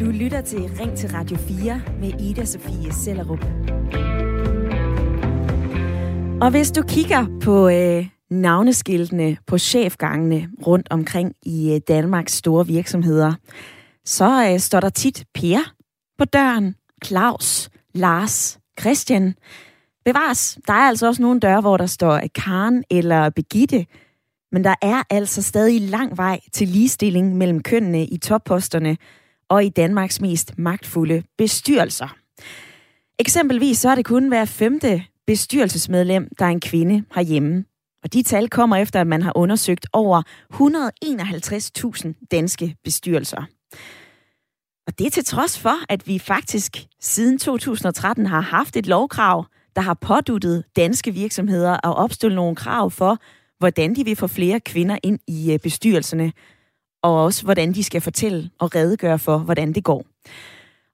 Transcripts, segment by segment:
Du lytter til Ring til Radio 4 med Ida Sofie Sellerup. Og hvis du kigger på øh, navneskiltene på chefgangene rundt omkring i øh, Danmarks store virksomheder, så øh, står der tit Per på døren, Claus, Lars, Christian. Bevares, der er altså også nogle døre, hvor der står Karen eller Begitte, men der er altså stadig lang vej til ligestilling mellem kønnene i topposterne og i Danmarks mest magtfulde bestyrelser. Eksempelvis så er det kun hver femte bestyrelsesmedlem, der er en kvinde herhjemme. Og de tal kommer efter, at man har undersøgt over 151.000 danske bestyrelser. Og det er til trods for, at vi faktisk siden 2013 har haft et lovkrav, der har påduttet danske virksomheder at opstille nogle krav for, hvordan de vil få flere kvinder ind i øh, bestyrelserne, og også hvordan de skal fortælle og redegøre for, hvordan det går.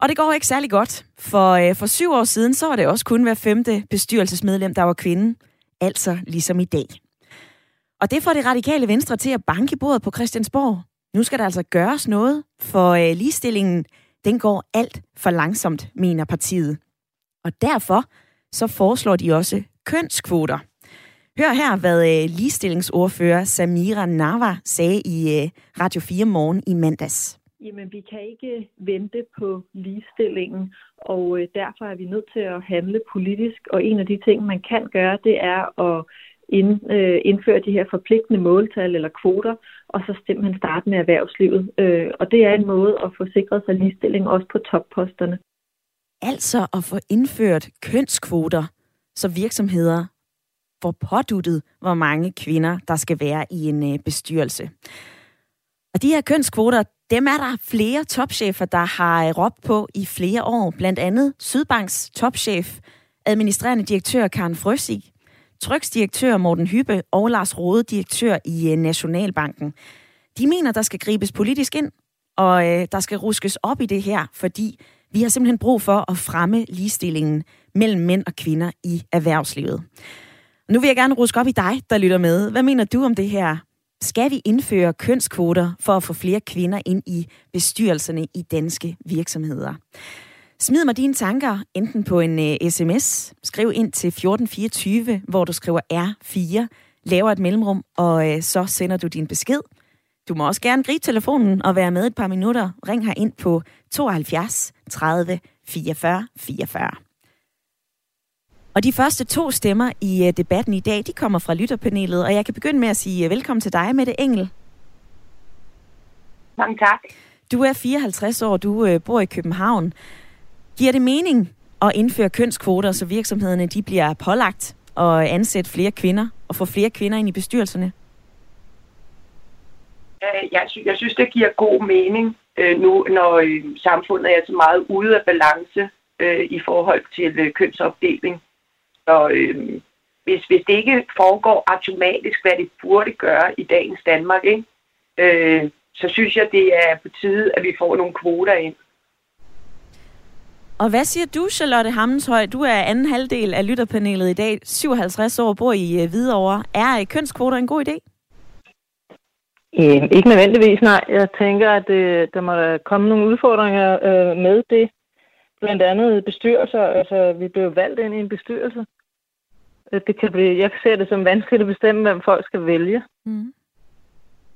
Og det går ikke særlig godt, for øh, for syv år siden, så var det også kun hver femte bestyrelsesmedlem, der var kvinde, altså ligesom i dag. Og det får det radikale venstre til at banke bordet på Christiansborg. Nu skal der altså gøres noget, for øh, ligestillingen, den går alt for langsomt, mener partiet. Og derfor så foreslår de også kønskvoter. Hør her, hvad øh, ligestillingsordfører Samira Nava sagde i øh, Radio 4 morgen i mandags. Jamen, vi kan ikke vente på ligestillingen, og øh, derfor er vi nødt til at handle politisk. Og en af de ting, man kan gøre, det er at ind, øh, indføre de her forpligtende måltal eller kvoter, og så simpelthen starte med erhvervslivet. Øh, og det er en måde at få sikret sig ligestilling også på topposterne. Altså at få indført kønskvoter, så virksomheder får påduttet, hvor mange kvinder, der skal være i en øh, bestyrelse. Og de her kønskvoter, dem er der flere topchefer, der har øh, råbt på i flere år. Blandt andet Sydbanks topchef, administrerende direktør Karen Frøsig, Tryksdirektør Morten Hyppe og Lars Rode, direktør i øh, Nationalbanken. De mener, der skal gribes politisk ind, og øh, der skal ruskes op i det her, fordi vi har simpelthen brug for at fremme ligestillingen mellem mænd og kvinder i erhvervslivet. Nu vil jeg gerne ruske op i dig, der lytter med. Hvad mener du om det her? Skal vi indføre kønskvoter for at få flere kvinder ind i bestyrelserne i danske virksomheder? Smid mig dine tanker enten på en øh, uh, sms, skriv ind til 1424, hvor du skriver R4, laver et mellemrum, og uh, så sender du din besked. Du må også gerne gribe telefonen og være med et par minutter. Ring her ind på 72 30 44 44. Og de første to stemmer i uh, debatten i dag, de kommer fra lytterpanelet, og jeg kan begynde med at sige uh, velkommen til dig, Mette Engel. Mange tak. Du er 54 år, du uh, bor i København. Giver det mening at indføre kønskvoter, så virksomhederne de bliver pålagt at ansætte flere kvinder og få flere kvinder ind i bestyrelserne? Jeg, synes, jeg synes, det giver god mening øh, nu, når øh, samfundet er så meget ude af balance øh, i forhold til øh, kønsopdeling. Så øh, hvis, hvis det ikke foregår automatisk, hvad det burde gøre i dagens Danmark, ikke? Øh, så synes jeg, det er på tide, at vi får nogle kvoter ind. Og hvad siger du, Charlotte Hammenshøj? Du er anden halvdel af lytterpanelet i dag, 57 år, bor i uh, Hvidovre. Er uh, kønskvoter en god idé? Øh, ikke nødvendigvis, nej. Jeg tænker, at øh, der må komme nogle udfordringer øh, med det. Blandt andet bestyrelser. Altså, vi bliver valgt ind i en bestyrelse. Øh, det kan blive, jeg ser det som vanskeligt at bestemme, hvem folk skal vælge. Mm.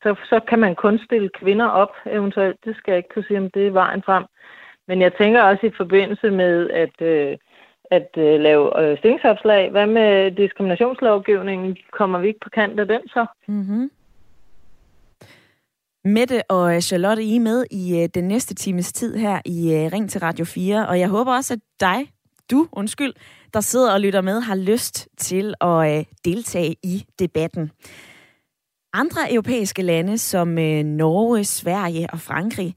Så, så kan man kun stille kvinder op eventuelt. Det skal jeg ikke kunne sige, om det er vejen frem. Men jeg tænker også i forbindelse med at, øh, at øh, lave øh, stillingsopslag. Hvad med diskriminationslovgivningen? Kommer vi ikke på kant af den så? Mm-hmm. Mette og Charlotte, I er med i øh, den næste times tid her i øh, Ring til Radio 4, og jeg håber også, at dig, du, undskyld, der sidder og lytter med, har lyst til at øh, deltage i debatten. Andre europæiske lande som øh, Norge, Sverige og Frankrig,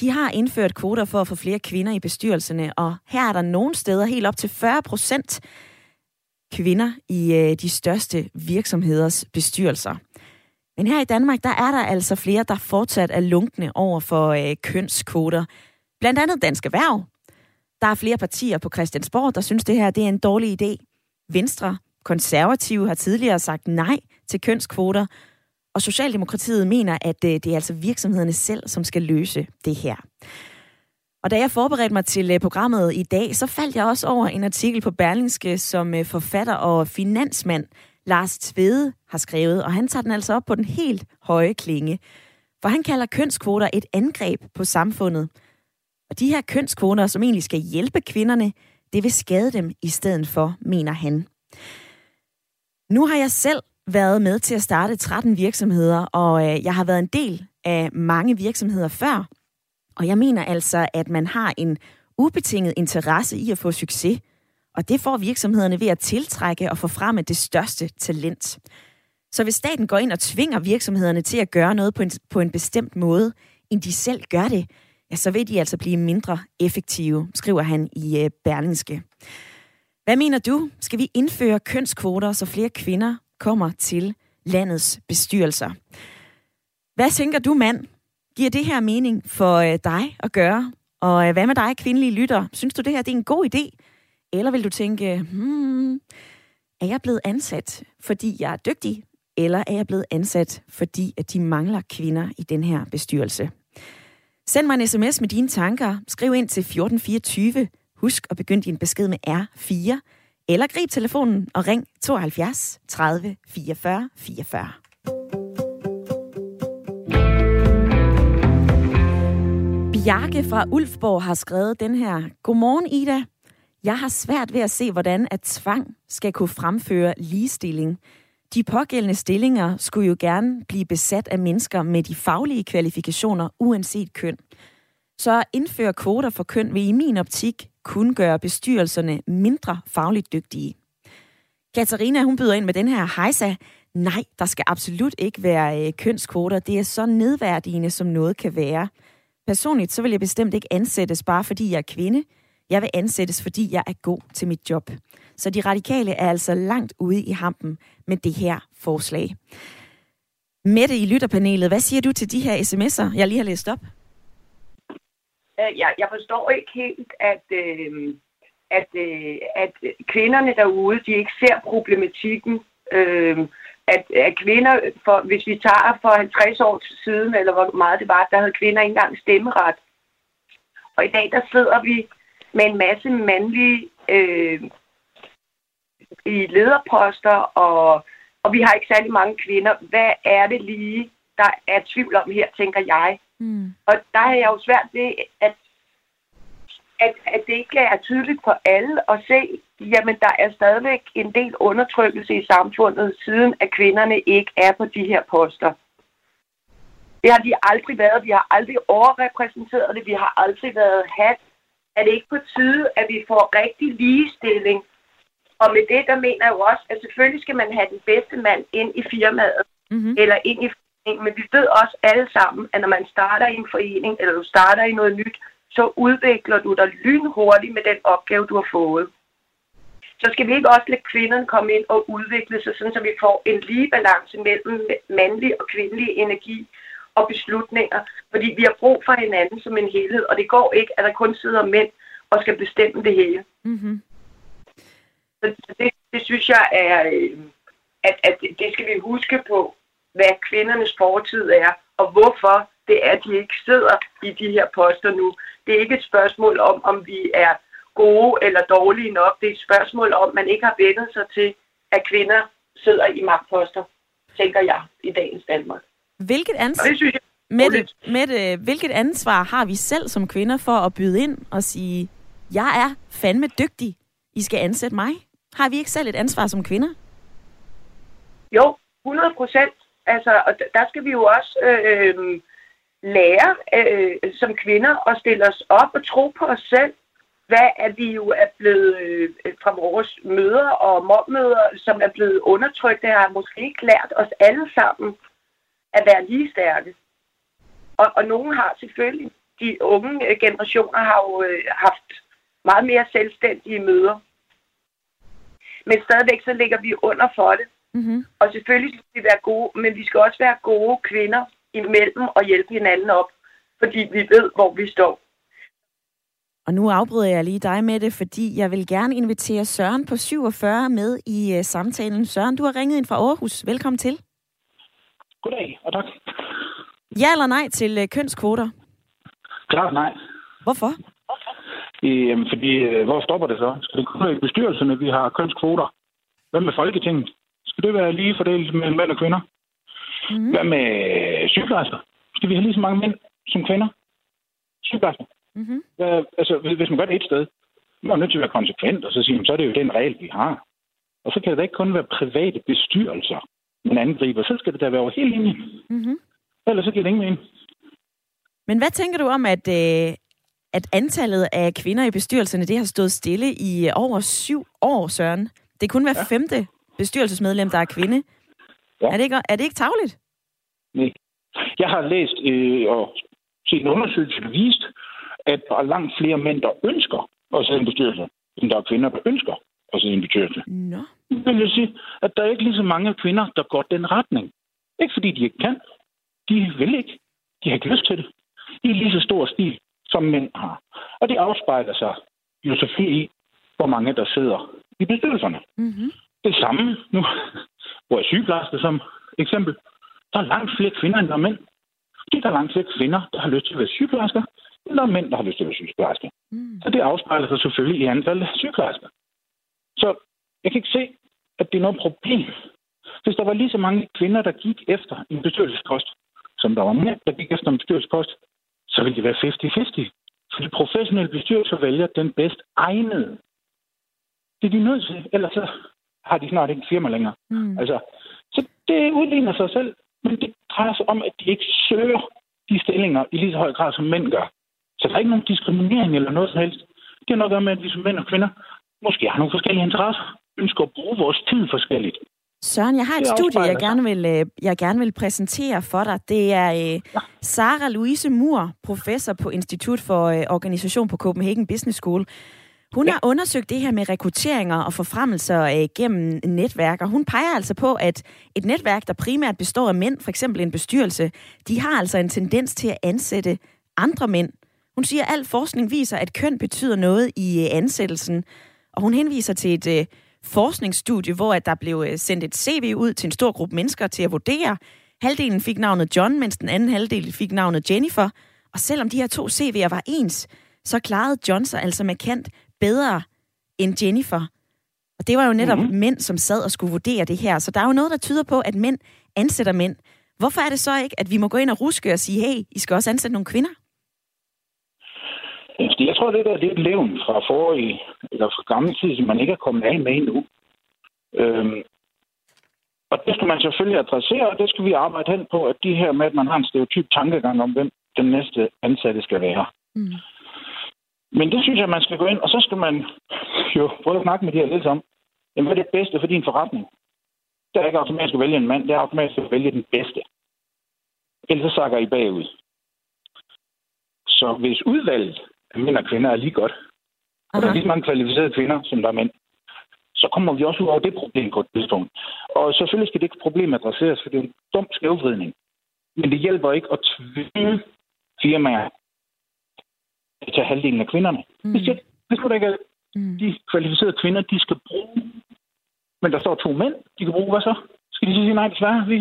de har indført kvoter for at få flere kvinder i bestyrelserne, og her er der nogle steder helt op til 40 procent kvinder i øh, de største virksomheders bestyrelser. Men her i Danmark, der er der altså flere, der fortsat er lunkne over for øh, kønskvoter. Blandt andet Dansk Erhverv. Der er flere partier på Christiansborg, der synes, det her det er en dårlig idé. Venstre, konservative har tidligere sagt nej til kønskvoter, Og Socialdemokratiet mener, at øh, det er altså virksomhederne selv, som skal løse det her. Og da jeg forberedte mig til øh, programmet i dag, så faldt jeg også over en artikel på Berlingske, som øh, forfatter og finansmand Lars Tvede har skrevet, og han tager den altså op på den helt høje klinge. For han kalder kønskvoter et angreb på samfundet. Og de her kønskvoter, som egentlig skal hjælpe kvinderne, det vil skade dem i stedet for, mener han. Nu har jeg selv været med til at starte 13 virksomheder, og øh, jeg har været en del af mange virksomheder før. Og jeg mener altså, at man har en ubetinget interesse i at få succes. Og det får virksomhederne ved at tiltrække og få frem det største talent. Så hvis staten går ind og tvinger virksomhederne til at gøre noget på en, på en bestemt måde, end de selv gør det, ja, så vil de altså blive mindre effektive, skriver han i øh, Berlingske. Hvad mener du? Skal vi indføre kønskvoter, så flere kvinder kommer til landets bestyrelser? Hvad tænker du, mand? Giver det her mening for øh, dig at gøre? Og øh, hvad med dig, kvindelige lytter? Synes du, det her det er en god idé? Eller vil du tænke, hmm, er jeg blevet ansat, fordi jeg er dygtig? Eller er jeg blevet ansat, fordi at de mangler kvinder i den her bestyrelse? Send mig en sms med dine tanker. Skriv ind til 1424. Husk at begynde din besked med R4. Eller grib telefonen og ring 72 30 44 44. Bjarke fra Ulfborg har skrevet den her. Godmorgen, Ida. Jeg har svært ved at se, hvordan at tvang skal kunne fremføre ligestilling. De pågældende stillinger skulle jo gerne blive besat af mennesker med de faglige kvalifikationer, uanset køn. Så at indføre kvoter for køn vil i min optik kun gøre bestyrelserne mindre fagligt dygtige. Katarina, hun byder ind med den her hejsa. Nej, der skal absolut ikke være øh, kønskvoter. Det er så nedværdigende, som noget kan være. Personligt så vil jeg bestemt ikke ansættes bare fordi jeg er kvinde. Jeg vil ansættes, fordi jeg er god til mit job. Så de radikale er altså langt ude i hampen med det her forslag. Mette i lytterpanelet, hvad siger du til de her sms'er, jeg lige har læst op? Øh, jeg, jeg forstår ikke helt, at, øh, at, øh, at kvinderne derude, de ikke ser problematikken. Øh, at, at kvinder, for, hvis vi tager for 50 år siden, eller hvor meget det var, der havde kvinder ikke engang stemmeret. Og i dag, der sidder vi med en masse mandlige øh, i lederposter, og, og vi har ikke særlig mange kvinder. Hvad er det lige, der er tvivl om her, tænker jeg. Mm. Og der er jeg jo svært ved, at, at, at det ikke er tydeligt for alle at se, jamen der er stadigvæk en del undertrykkelse i samfundet, siden at kvinderne ikke er på de her poster. Det har de aldrig været. Vi har aldrig overrepræsenteret det. Vi har aldrig været hat. Er det ikke på tide, at vi får rigtig ligestilling og med det, der mener jeg jo også, at selvfølgelig skal man have den bedste mand ind i firmaet, mm-hmm. eller ind i foreningen, men vi ved også alle sammen, at når man starter i en forening, eller du starter i noget nyt, så udvikler du dig lynhurtigt med den opgave, du har fået. Så skal vi ikke også lade kvinderne komme ind og udvikle sig, sådan så vi får en lige balance mellem mandlig og kvindelig energi og beslutninger, fordi vi har brug for hinanden som en helhed, og det går ikke, at der kun sidder mænd og skal bestemme det hele. Mm-hmm. Så det, det synes jeg er, øh, at, at det skal vi huske på, hvad kvindernes fortid er, og hvorfor det er, at de ikke sidder i de her poster nu. Det er ikke et spørgsmål om, om vi er gode eller dårlige nok. Det er et spørgsmål om, at man ikke har vendt sig til, at kvinder sidder i magtposter, tænker jeg, i dagens Danmark. Hvilket ansvar, det synes jeg, Mette, Mette, hvilket ansvar har vi selv som kvinder for at byde ind og sige, jeg er fandme dygtig, I skal ansætte mig? Har vi ikke selv et ansvar som kvinder? Jo, 100 procent. Altså, og der skal vi jo også øh, lære øh, som kvinder at stille os op og tro på os selv. Hvad er vi jo er blevet øh, fra vores møder og mormøder, som er blevet undertrykt, det har måske ikke lært os alle sammen at være lige stærke. Og, og nogen har selvfølgelig, de unge generationer har jo øh, haft meget mere selvstændige møder men stadigvæk så ligger vi under for det. Mm-hmm. Og selvfølgelig skal vi være gode, men vi skal også være gode kvinder imellem og hjælpe hinanden op, fordi vi ved, hvor vi står. Og nu afbryder jeg lige dig med det, fordi jeg vil gerne invitere Søren på 47 med i uh, samtalen. Søren, du har ringet ind fra Aarhus. Velkommen til. Goddag, og tak. Ja eller nej til øh, kønskvoter? Klart nej. Hvorfor? Øhm, fordi, øh, hvor stopper det så? Skal det kun være i bestyrelserne, vi har kønskvoter? Hvad med Folketinget? Skal det være lige fordelt mellem mænd og kvinder? Mm. Hvad med sygeplejersker? Skal vi have lige så mange mænd som kvinder? Sygeplejersker? Mm-hmm. Hvad, altså, hvis man gør det et sted, man er nødt til at være konsekvent, og så sige, så er det jo den regel, vi har. Og så kan det da ikke kun være private bestyrelser, man angriber. Så skal det da være over hele linjen. Mm-hmm. Ellers så giver det ingen mening. Men hvad tænker du om, at, øh, at antallet af kvinder i bestyrelserne, det har stået stille i over syv år, Søren? Det er kun hver ja. femte bestyrelsesmedlem, der er kvinde. Ja. Er, det ikke, er det ikke tavligt? Nej. Jeg har læst øh, og set en undersøgelse, der vist, at der er langt flere mænd, der ønsker at sidde i en bestyrelse, end der er kvinder, der ønsker at sidde i en bestyrelse. Nå. Det vil sige, at der er ikke lige så mange kvinder, der går den retning. Ikke fordi de ikke kan. De vil ikke. De har ikke lyst til det. I lige så stor stil, som mænd har. Og det afspejler sig jo selvfølgelig i, hvor mange der sidder i bestyrelserne. Mm-hmm. Det samme nu, hvor jeg sygeplejerske som eksempel. Der er langt flere kvinder, end der er mænd. Der er langt flere kvinder, der har lyst til at være sygeplejersker, end der er mænd, der har lyst til at være sygeplejersker. Mm. Så det afspejler sig selvfølgelig i antallet af sygeplejersker. Så jeg kan ikke se, at det er noget problem. Hvis der var lige så mange kvinder, der gik efter en bestyrelsespost, som der var mænd, der gik efter en bestyrelsespost, så ville det være 50-50. Fordi professionelle bestyrelser vælger den bedst egnede. Det er de nødt til, ellers så har de snart ikke firma længere. Mm. Altså, så det udligner sig selv, men det drejer sig om, at de ikke søger de stillinger i lige så høj grad, som mænd gør. Så der er ikke nogen diskriminering eller noget som helst. Det har noget at gøre med, at vi som mænd og kvinder måske har nogle forskellige interesser, ønsker at bruge vores tid forskelligt. Søren, jeg har et studie, jeg gerne, vil, øh, jeg gerne vil præsentere for dig. Det er ja. Sara Louise Mur, professor på Institut for øh, Organisation på Copenhagen Business School. Hun ja. har undersøgt det her med rekrutteringer og forfremmelser øh, gennem netværk, og hun peger altså på, at et netværk, der primært består af mænd, for eksempel en bestyrelse, de har altså en tendens til at ansætte andre mænd. Hun siger, at al forskning viser, at køn betyder noget i øh, ansættelsen, og hun henviser til et øh, forskningsstudie, hvor at der blev øh, sendt et CV ud til en stor gruppe mennesker til at vurdere. Halvdelen fik navnet John, mens den anden halvdel fik navnet Jennifer. Og selvom de her to CV'er var ens, så klarede John sig altså markant bedre end Jennifer. Og det var jo netop mm-hmm. mænd, som sad og skulle vurdere det her. Så der er jo noget, der tyder på, at mænd ansætter mænd. Hvorfor er det så ikke, at vi må gå ind og ruske og sige, hey, I skal også ansætte nogle kvinder? Jeg tror, det der det er et levn fra forrige, eller fra gamle tid, som man ikke er kommet af med endnu. Øhm, og det skal man selvfølgelig adressere, og det skal vi arbejde hen på, at de her med, at man har en stereotyp tankegang om, hvem den næste ansatte skal være. Mm. Men det synes jeg, man skal gå ind, og så skal man jo prøve at snakke med de her lidt om, jamen, hvad er det bedste for din forretning? Det er ikke automatisk at vælge en mand, det er automatisk at vælge den bedste. Ellers så sakker I bagud. Så hvis udvalget af mænd og kvinder er lige godt, og der er lige mange kvalificerede kvinder, som der er mænd, så kommer vi også ud over det problem på et tidspunkt. Og selvfølgelig skal det ikke problem adresseres, for det er en dum skævvridning. Men det hjælper ikke at tvinge firmaer til halvdelen af kvinderne. Mm. Hvis, det, hvis det ikke er mm. de kvalificerede kvinder, de skal bruge, men der står to mænd, de kan bruge, hvad så? Skal de sige, nej, desværre, vi,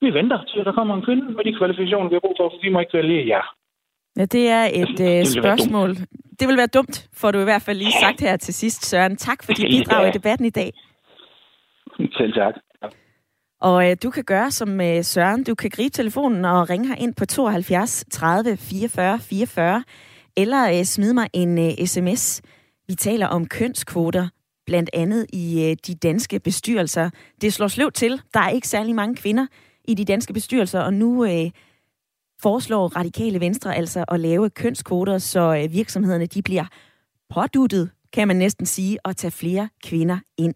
vi venter til, at der kommer en kvinde med de kvalifikationer, vi har brug for, for vi må ikke vælge jer. Ja, det er et det uh, spørgsmål. Det vil være dumt, får du i hvert fald lige sagt her til sidst, Søren. Tak for dit bidrag ja. i debatten i dag. Selv tak. Og øh, du kan gøre som øh, Søren. Du kan gribe telefonen og ringe her ind på 72 30 44 44, eller øh, smide mig en øh, sms. Vi taler om kønskvoter, blandt andet i øh, de danske bestyrelser. Det slår sløvt til. Der er ikke særlig mange kvinder i de danske bestyrelser, og nu øh, foreslår radikale venstre altså at lave kønskvoter, så øh, virksomhederne de bliver påduttet, kan man næsten sige, at tage flere kvinder ind.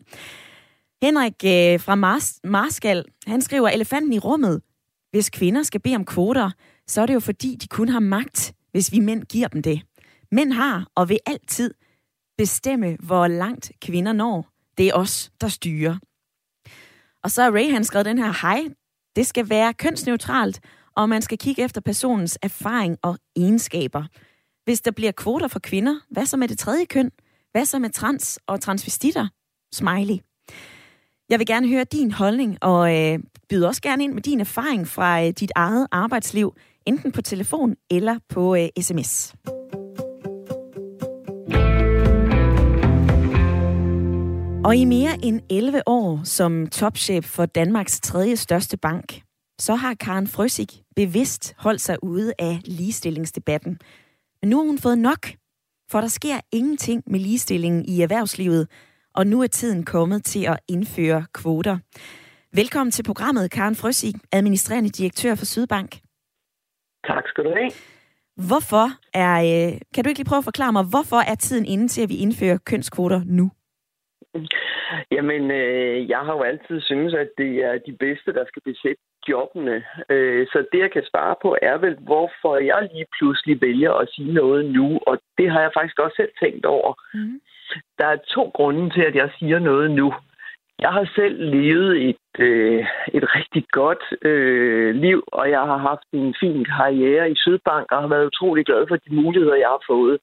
Henrik øh, fra Mars, Marskal, han skriver, elefanten i rummet. Hvis kvinder skal bede om kvoter, så er det jo fordi, de kun har magt, hvis vi mænd giver dem det. Mænd har og vil altid bestemme, hvor langt kvinder når. Det er os, der styrer. Og så har Ray han skrevet den her, hej, det skal være kønsneutralt, og man skal kigge efter personens erfaring og egenskaber. Hvis der bliver kvoter for kvinder, hvad så med det tredje køn? Hvad så med trans og transvestitter? Smiley. Jeg vil gerne høre din holdning, og øh, byde også gerne ind med din erfaring fra øh, dit eget arbejdsliv, enten på telefon eller på øh, sms. Og i mere end 11 år som topchef for Danmarks tredje største bank, så har Karen Frøsig bevidst holdt sig ude af ligestillingsdebatten. Men nu har hun fået nok, for der sker ingenting med ligestillingen i erhvervslivet, og nu er tiden kommet til at indføre kvoter. Velkommen til programmet, Karen Frøsig, administrerende direktør for Sydbank. Tak skal du have. Hvorfor er, øh, kan du ikke lige prøve at forklare mig, hvorfor er tiden inde til, at vi indfører kønskvoter nu? Jamen, øh, jeg har jo altid synes, at det er de bedste, der skal besætte jobbene. Øh, så det, jeg kan svare på, er vel, hvorfor jeg lige pludselig vælger at sige noget nu. Og det har jeg faktisk også selv tænkt over. Mm. Der er to grunde til, at jeg siger noget nu. Jeg har selv levet et, øh, et rigtig godt øh, liv, og jeg har haft en fin karriere i Sydbank, og har været utrolig glad for de muligheder, jeg har fået.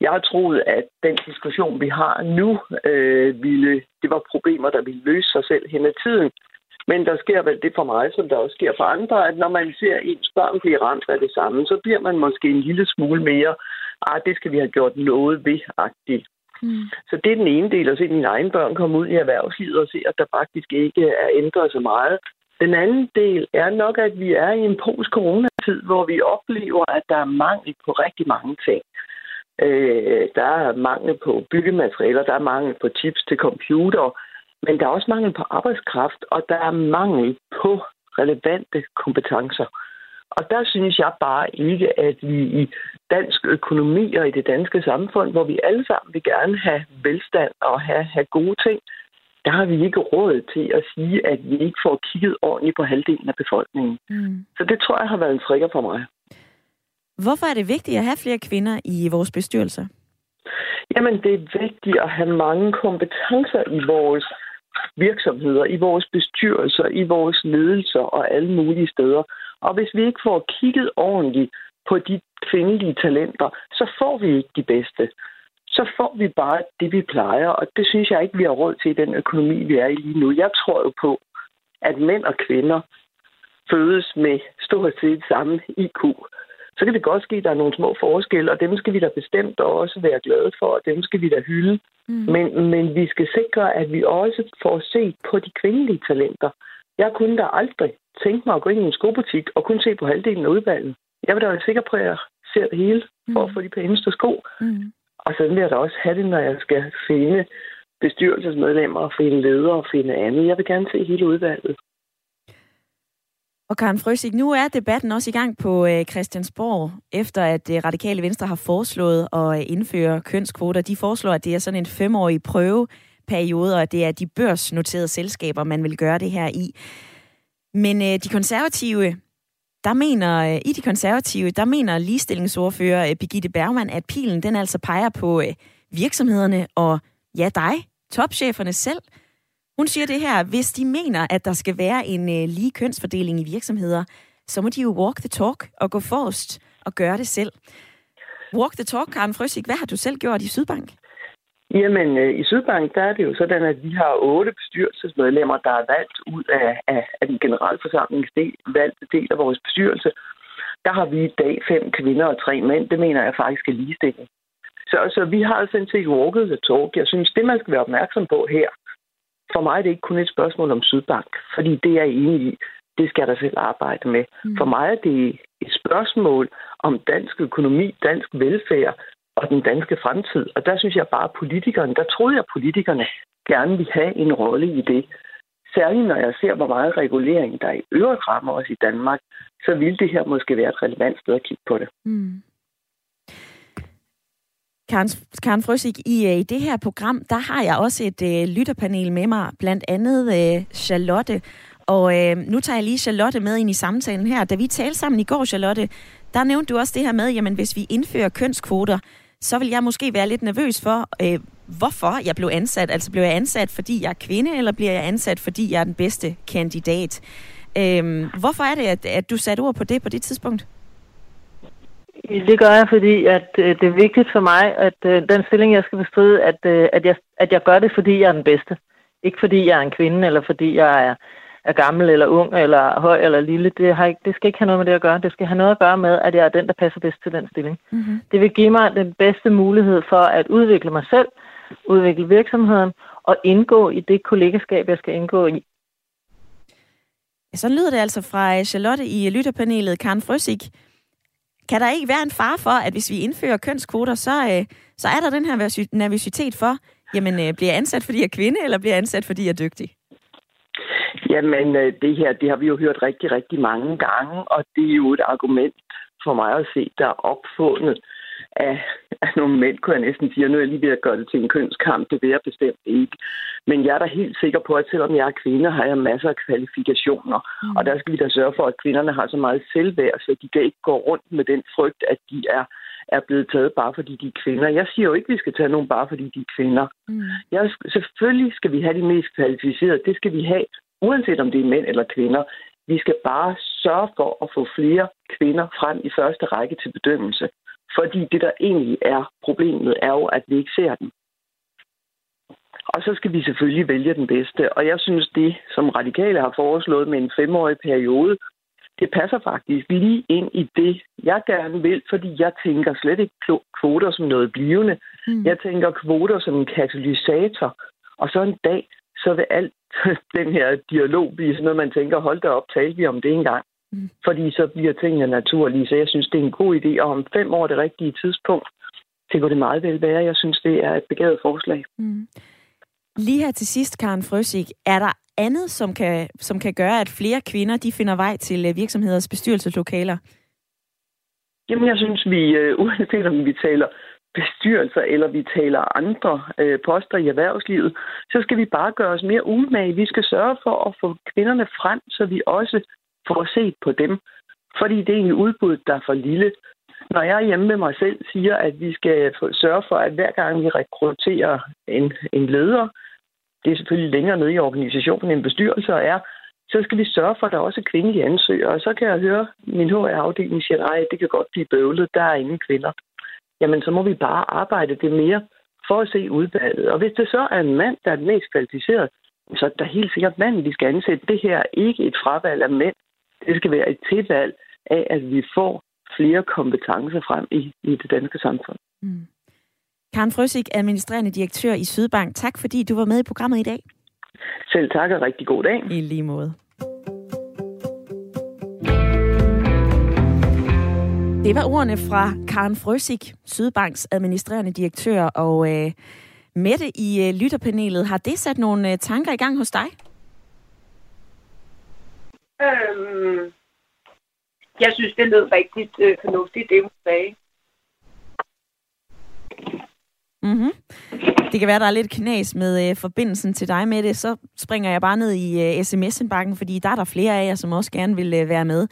Jeg har troet, at den diskussion, vi har nu, øh, ville, det var problemer, der ville løse sig selv hen ad tiden. Men der sker vel det for mig, som der også sker for andre, at når man ser ens børn blive ramt af det samme, så bliver man måske en lille smule mere, ah, det skal vi have gjort noget ved-agtigt. Mm. Så det er den ene del, at se mine egne børn komme ud i erhvervslivet og se, at der faktisk ikke er ændret så meget. Den anden del er nok, at vi er i en post-coronatid, hvor vi oplever, at der er mangel på rigtig mange ting. Øh, der er mangel på byggematerialer, der er mangel på chips til computer, men der er også mangel på arbejdskraft, og der er mangel på relevante kompetencer. Og der synes jeg bare ikke, at vi i dansk økonomi og i det danske samfund, hvor vi alle sammen vil gerne have velstand og have, have gode ting, der har vi ikke råd til at sige, at vi ikke får kigget ordentligt på halvdelen af befolkningen. Mm. Så det tror jeg har været en trigger for mig. Hvorfor er det vigtigt at have flere kvinder i vores bestyrelser? Jamen, det er vigtigt at have mange kompetencer i vores virksomheder, i vores bestyrelser, i vores ledelser og alle mulige steder. Og hvis vi ikke får kigget ordentligt på de kvindelige talenter, så får vi ikke de bedste. Så får vi bare det, vi plejer, og det synes jeg ikke, vi har råd til i den økonomi, vi er i lige nu. Jeg tror jo på, at mænd og kvinder fødes med stort set samme IQ. Så kan det godt ske, at der er nogle små forskelle, og dem skal vi da bestemt også være glade for, og dem skal vi da hylde. Mm. Men, men vi skal sikre, at vi også får set på de kvindelige talenter. Jeg kunne da aldrig tænke mig at gå ind i en skobutik og kun se på halvdelen af udvalget. Jeg vil da være sikker på, at jeg ser det hele for mm. at få de pæneste sko. Mm. Og så vil jeg da også have det, når jeg skal finde bestyrelsesmedlemmer og finde ledere og finde andet. Jeg vil gerne se hele udvalget. Og Karen Frøsig, nu er debatten også i gang på øh, Christiansborg, efter at det radikale venstre har foreslået at øh, indføre kønskvoter. De foreslår, at det er sådan en femårig prøveperiode, og at det er de børsnoterede selskaber, man vil gøre det her i. Men de konservative, der mener, i de konservative, der mener ligestillingsordfører Birgitte Bergman, at pilen den altså peger på virksomhederne og ja, dig, topcheferne selv – hun siger det her, hvis de mener, at der skal være en øh, lige kønsfordeling i virksomheder, så må de jo walk the talk og gå forrest og gøre det selv. Walk the talk, Karen Frøsik, hvad har du selv gjort i Sydbank? Jamen, øh, i Sydbank, der er det jo sådan, at vi har otte bestyrelsesmedlemmer, der er valgt ud af, af, af den del, valgte del af vores bestyrelse. Der har vi i dag fem kvinder og tre mænd. Det mener jeg faktisk er ligestilling. Så, så vi har sådan set walket the talk. Jeg synes, det man skal være opmærksom på her, for mig er det ikke kun et spørgsmål om Sydbank, fordi det er jeg enig i. Det skal der selv arbejde med. Mm. For mig er det et spørgsmål om dansk økonomi, dansk velfærd og den danske fremtid. Og der synes jeg bare, at politikerne, der troede jeg, at politikerne gerne vil have en rolle i det. Særligt når jeg ser, hvor meget regulering der i øvrigt rammer os i Danmark, så vil det her måske være et relevant sted at kigge på det. Mm. Karen, Karen Frøsik, i, øh, i det her program, der har jeg også et øh, lytterpanel med mig, blandt andet øh, Charlotte. Og øh, nu tager jeg lige Charlotte med ind i samtalen her. Da vi talte sammen i går, Charlotte, der nævnte du også det her med, jamen hvis vi indfører kønskvoter, så vil jeg måske være lidt nervøs for, øh, hvorfor jeg blev ansat. Altså blev jeg ansat, fordi jeg er kvinde, eller bliver jeg ansat, fordi jeg er den bedste kandidat? Øh, hvorfor er det, at, at du satte ord på det på det tidspunkt? Det gør jeg, fordi at øh, det er vigtigt for mig, at øh, den stilling, jeg skal bestride, at, øh, at, jeg, at jeg gør det, fordi jeg er den bedste. Ikke fordi jeg er en kvinde, eller fordi jeg er, er gammel eller ung, eller høj eller lille. Det, har ikke, det skal ikke have noget med det at gøre. Det skal have noget at gøre med, at jeg er den, der passer bedst til den stilling. Mm-hmm. Det vil give mig den bedste mulighed for at udvikle mig selv, udvikle virksomheden og indgå i det kollegaskab, jeg skal indgå i. Så lyder det altså fra Charlotte i lytterpanelet, Karen Frøsik. Kan der ikke være en far for, at hvis vi indfører kønskvoter, så, øh, så er der den her nervøsitet for, jamen øh, bliver jeg ansat, fordi jeg er kvinde, eller bliver jeg ansat, fordi jeg er dygtig? Jamen, øh, det her, det har vi jo hørt rigtig, rigtig mange gange, og det er jo et argument for mig at se, der er opfundet af, af nogle mænd, kunne jeg næsten sige. Og nu er jeg lige ved at gøre det til en kønskamp. Det vil jeg bestemt ikke. Men jeg er da helt sikker på, at selvom jeg er kvinde, har jeg masser af kvalifikationer. Mm. Og der skal vi da sørge for, at kvinderne har så meget selvværd, så de kan ikke gå rundt med den frygt, at de er er blevet taget bare fordi de er kvinder. Jeg siger jo ikke, at vi skal tage nogen bare fordi de er kvinder. Mm. Jeg, selvfølgelig skal vi have de mest kvalificerede. Det skal vi have, uanset om det er mænd eller kvinder. Vi skal bare sørge for at få flere kvinder frem i første række til bedømmelse. Fordi det, der egentlig er problemet, er jo, at vi ikke ser den. Og så skal vi selvfølgelig vælge den bedste. Og jeg synes, det, som radikale har foreslået med en femårig periode, det passer faktisk lige ind i det, jeg gerne vil, fordi jeg tænker slet ikke kvoter som noget blivende. Mm. Jeg tænker kvoter som en katalysator. Og så en dag, så vil alt den her dialog blive sådan noget, man tænker, hold da op, talte vi om det engang. Mm. Fordi så bliver tingene naturlige. Så jeg synes, det er en god idé. Og om fem år det rigtige tidspunkt, det kunne det meget vel være. Jeg synes, det er et begavet forslag. Mm. Lige her til sidst, Karen Frøsik, er der andet, som kan, som kan gøre, at flere kvinder de finder vej til øh, virksomheders bestyrelseslokaler? Jamen, jeg synes, vi, øh, uanset om vi taler bestyrelser, eller vi taler andre øh, poster i erhvervslivet, så skal vi bare gøre os mere umage. Vi skal sørge for at få kvinderne frem, så vi også får set på dem. Fordi det er en udbud, der er for lille. Når jeg hjemme med mig selv siger, at vi skal sørge for, at hver gang vi rekrutterer en, en leder, det er selvfølgelig længere nede i organisationen end bestyrelser er, så skal vi sørge for, at der også er kvindelige ansøgere. Og så kan jeg høre, at min HR-afdeling siger, at det kan godt blive bøvlet, der er ingen kvinder. Jamen, så må vi bare arbejde det mere for at se udvalget. Og hvis det så er en mand, der er den mest kvalificeret, så er der helt sikkert manden, vi skal ansætte. Det her er ikke et fravalg af mænd. Det skal være et tilvalg af, at vi får flere kompetencer frem i, i det danske samfund. Mm. Karen Frøsik, administrerende direktør i Sydbank. Tak fordi du var med i programmet i dag. Selv tak og rigtig god dag. I lige måde. Det var ordene fra Karen Frøsik, Sydbanks administrerende direktør, og øh, Mette i øh, lytterpanelet. Har det sat nogle øh, tanker i gang hos dig? Øhm, jeg synes, det lød rigtig øh, fornuftigt, det hun sagde. Mm-hmm. Det kan være, der er lidt knas med øh, forbindelsen til dig med det. Så springer jeg bare ned i øh, sms-indbakken, fordi der er der flere af jer, som også gerne vil øh, være med.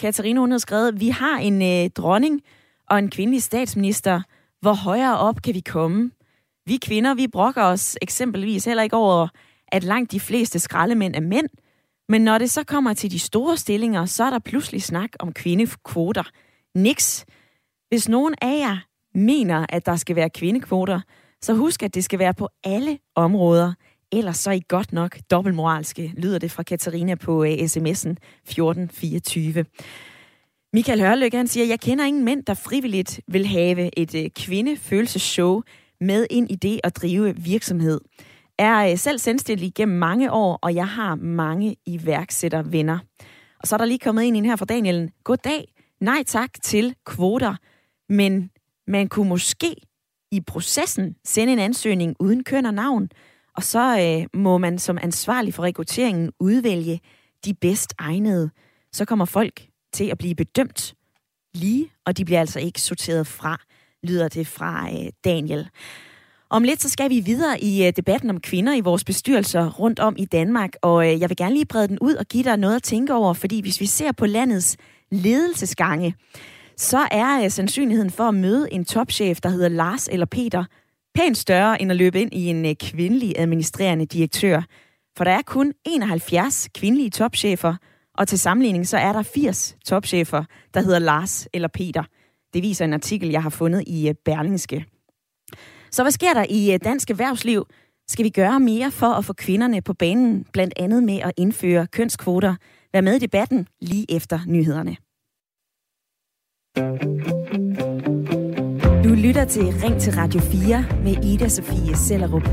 Katarina, hun har skrevet, vi har en øh, dronning og en kvindelig statsminister. Hvor højere op kan vi komme? Vi kvinder, vi brokker os eksempelvis heller ikke over, at langt de fleste skraldemænd er mænd. Men når det så kommer til de store stillinger, så er der pludselig snak om kvindekvoter. Niks. Hvis nogen af jer mener, at der skal være kvindekvoter, så husk, at det skal være på alle områder. Ellers så er I godt nok dobbeltmoralske, lyder det fra Katarina på uh, sms'en 1424. Michael Hørløk, han siger, jeg kender ingen mænd, der frivilligt vil have et øh, uh, kvindefølelsesshow med ind i det at drive virksomhed. Er øh, selv selvstændig gennem mange år, og jeg har mange iværksættervenner. Og så er der lige kommet ind her fra Danielen. Goddag. Nej tak til kvoter, men man kunne måske i processen sende en ansøgning uden køn og navn, og så øh, må man som ansvarlig for rekrutteringen udvælge de bedst egnede. Så kommer folk til at blive bedømt lige, og de bliver altså ikke sorteret fra, lyder det fra øh, Daniel. Om lidt så skal vi videre i øh, debatten om kvinder i vores bestyrelser rundt om i Danmark, og øh, jeg vil gerne lige brede den ud og give dig noget at tænke over, fordi hvis vi ser på landets ledelsesgange, så er øh, sandsynligheden for at møde en topchef, der hedder Lars eller Peter, pænt større end at løbe ind i en kvindelig administrerende direktør. For der er kun 71 kvindelige topchefer, og til sammenligning så er der 80 topchefer, der hedder Lars eller Peter. Det viser en artikel, jeg har fundet i Berlingske. Så hvad sker der i øh, dansk erhvervsliv? Skal vi gøre mere for at få kvinderne på banen, blandt andet med at indføre kønskvoter? Vær med i debatten lige efter nyhederne. Du lytter til Ring til Radio 4 med Ida Sofie Sellerup.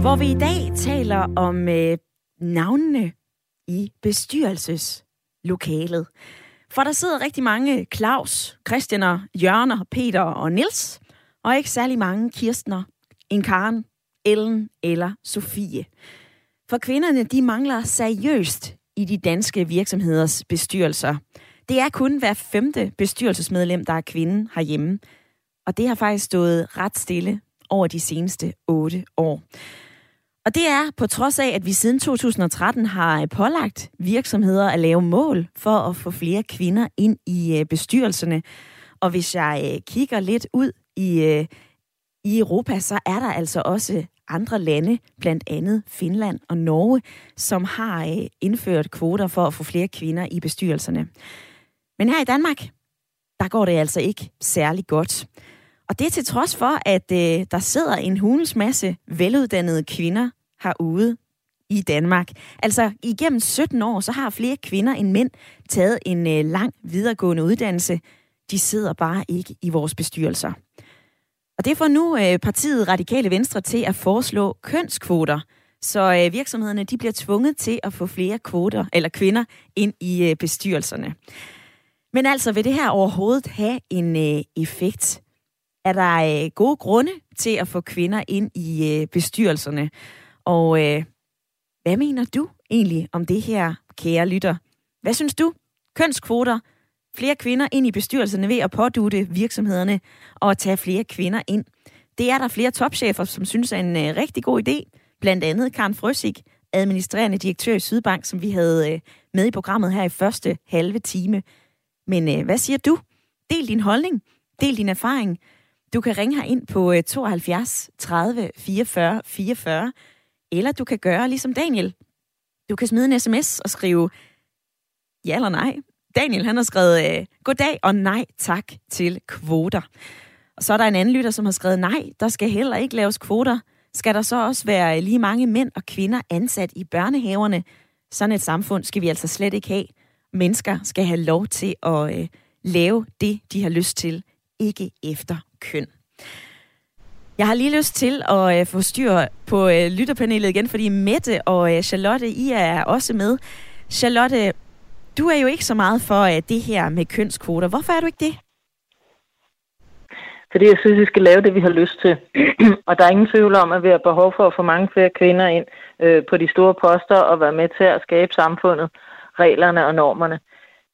Hvor vi i dag taler om øh, navnene i bestyrelseslokalet. For der sidder rigtig mange Claus, Christianer, Jørner, Peter og Nils, og ikke særlig mange Kirstner, en Karen, Ellen eller Sofie. For kvinderne, de mangler seriøst i de danske virksomheders bestyrelser. Det er kun hver femte bestyrelsesmedlem, der er kvinde herhjemme. Og det har faktisk stået ret stille over de seneste otte år. Og det er på trods af, at vi siden 2013 har øh, pålagt virksomheder at lave mål for at få flere kvinder ind i øh, bestyrelserne. Og hvis jeg øh, kigger lidt ud i, i Europa, så er der altså også andre lande, blandt andet Finland og Norge, som har indført kvoter for at få flere kvinder i bestyrelserne. Men her i Danmark, der går det altså ikke særlig godt. Og det er til trods for, at øh, der sidder en hulens masse veluddannede kvinder herude i Danmark. Altså igennem 17 år, så har flere kvinder end mænd taget en øh, lang videregående uddannelse. De sidder bare ikke i vores bestyrelser. Og det får nu øh, partiet Radikale Venstre til at foreslå kønskvoter, så øh, virksomhederne de bliver tvunget til at få flere kvoter eller kvinder ind i øh, bestyrelserne. Men altså, vil det her overhovedet have en øh, effekt? Er der øh, gode grunde til at få kvinder ind i øh, bestyrelserne? Og øh, hvad mener du egentlig om det her, kære lytter? Hvad synes du? Kønskvoter, flere kvinder ind i bestyrelserne ved at pådute virksomhederne og at tage flere kvinder ind. Det er der flere topchefer, som synes er en øh, rigtig god idé. Blandt andet Karen Frøsik, administrerende direktør i Sydbank, som vi havde øh, med i programmet her i første halve time. Men øh, hvad siger du? Del din holdning. Del din erfaring. Du kan ringe her ind på 72 30 44 44, eller du kan gøre ligesom Daniel. Du kan smide en sms og skrive ja eller nej. Daniel han har skrevet øh, goddag og nej tak til kvoter. Og så er der en anden lytter, som har skrevet nej, der skal heller ikke laves kvoter. Skal der så også være lige mange mænd og kvinder ansat i børnehaverne? Sådan et samfund skal vi altså slet ikke have mennesker skal have lov til at øh, lave det, de har lyst til, ikke efter køn. Jeg har lige lyst til at øh, få styr på øh, lytterpanelet igen, fordi Mette og øh, Charlotte, I er også med. Charlotte, du er jo ikke så meget for øh, det her med kønskvoter. Hvorfor er du ikke det? Fordi jeg synes, vi skal lave det, vi har lyst til. og der er ingen tvivl om, at vi har behov for at få mange flere kvinder ind øh, på de store poster og være med til at skabe samfundet reglerne og normerne.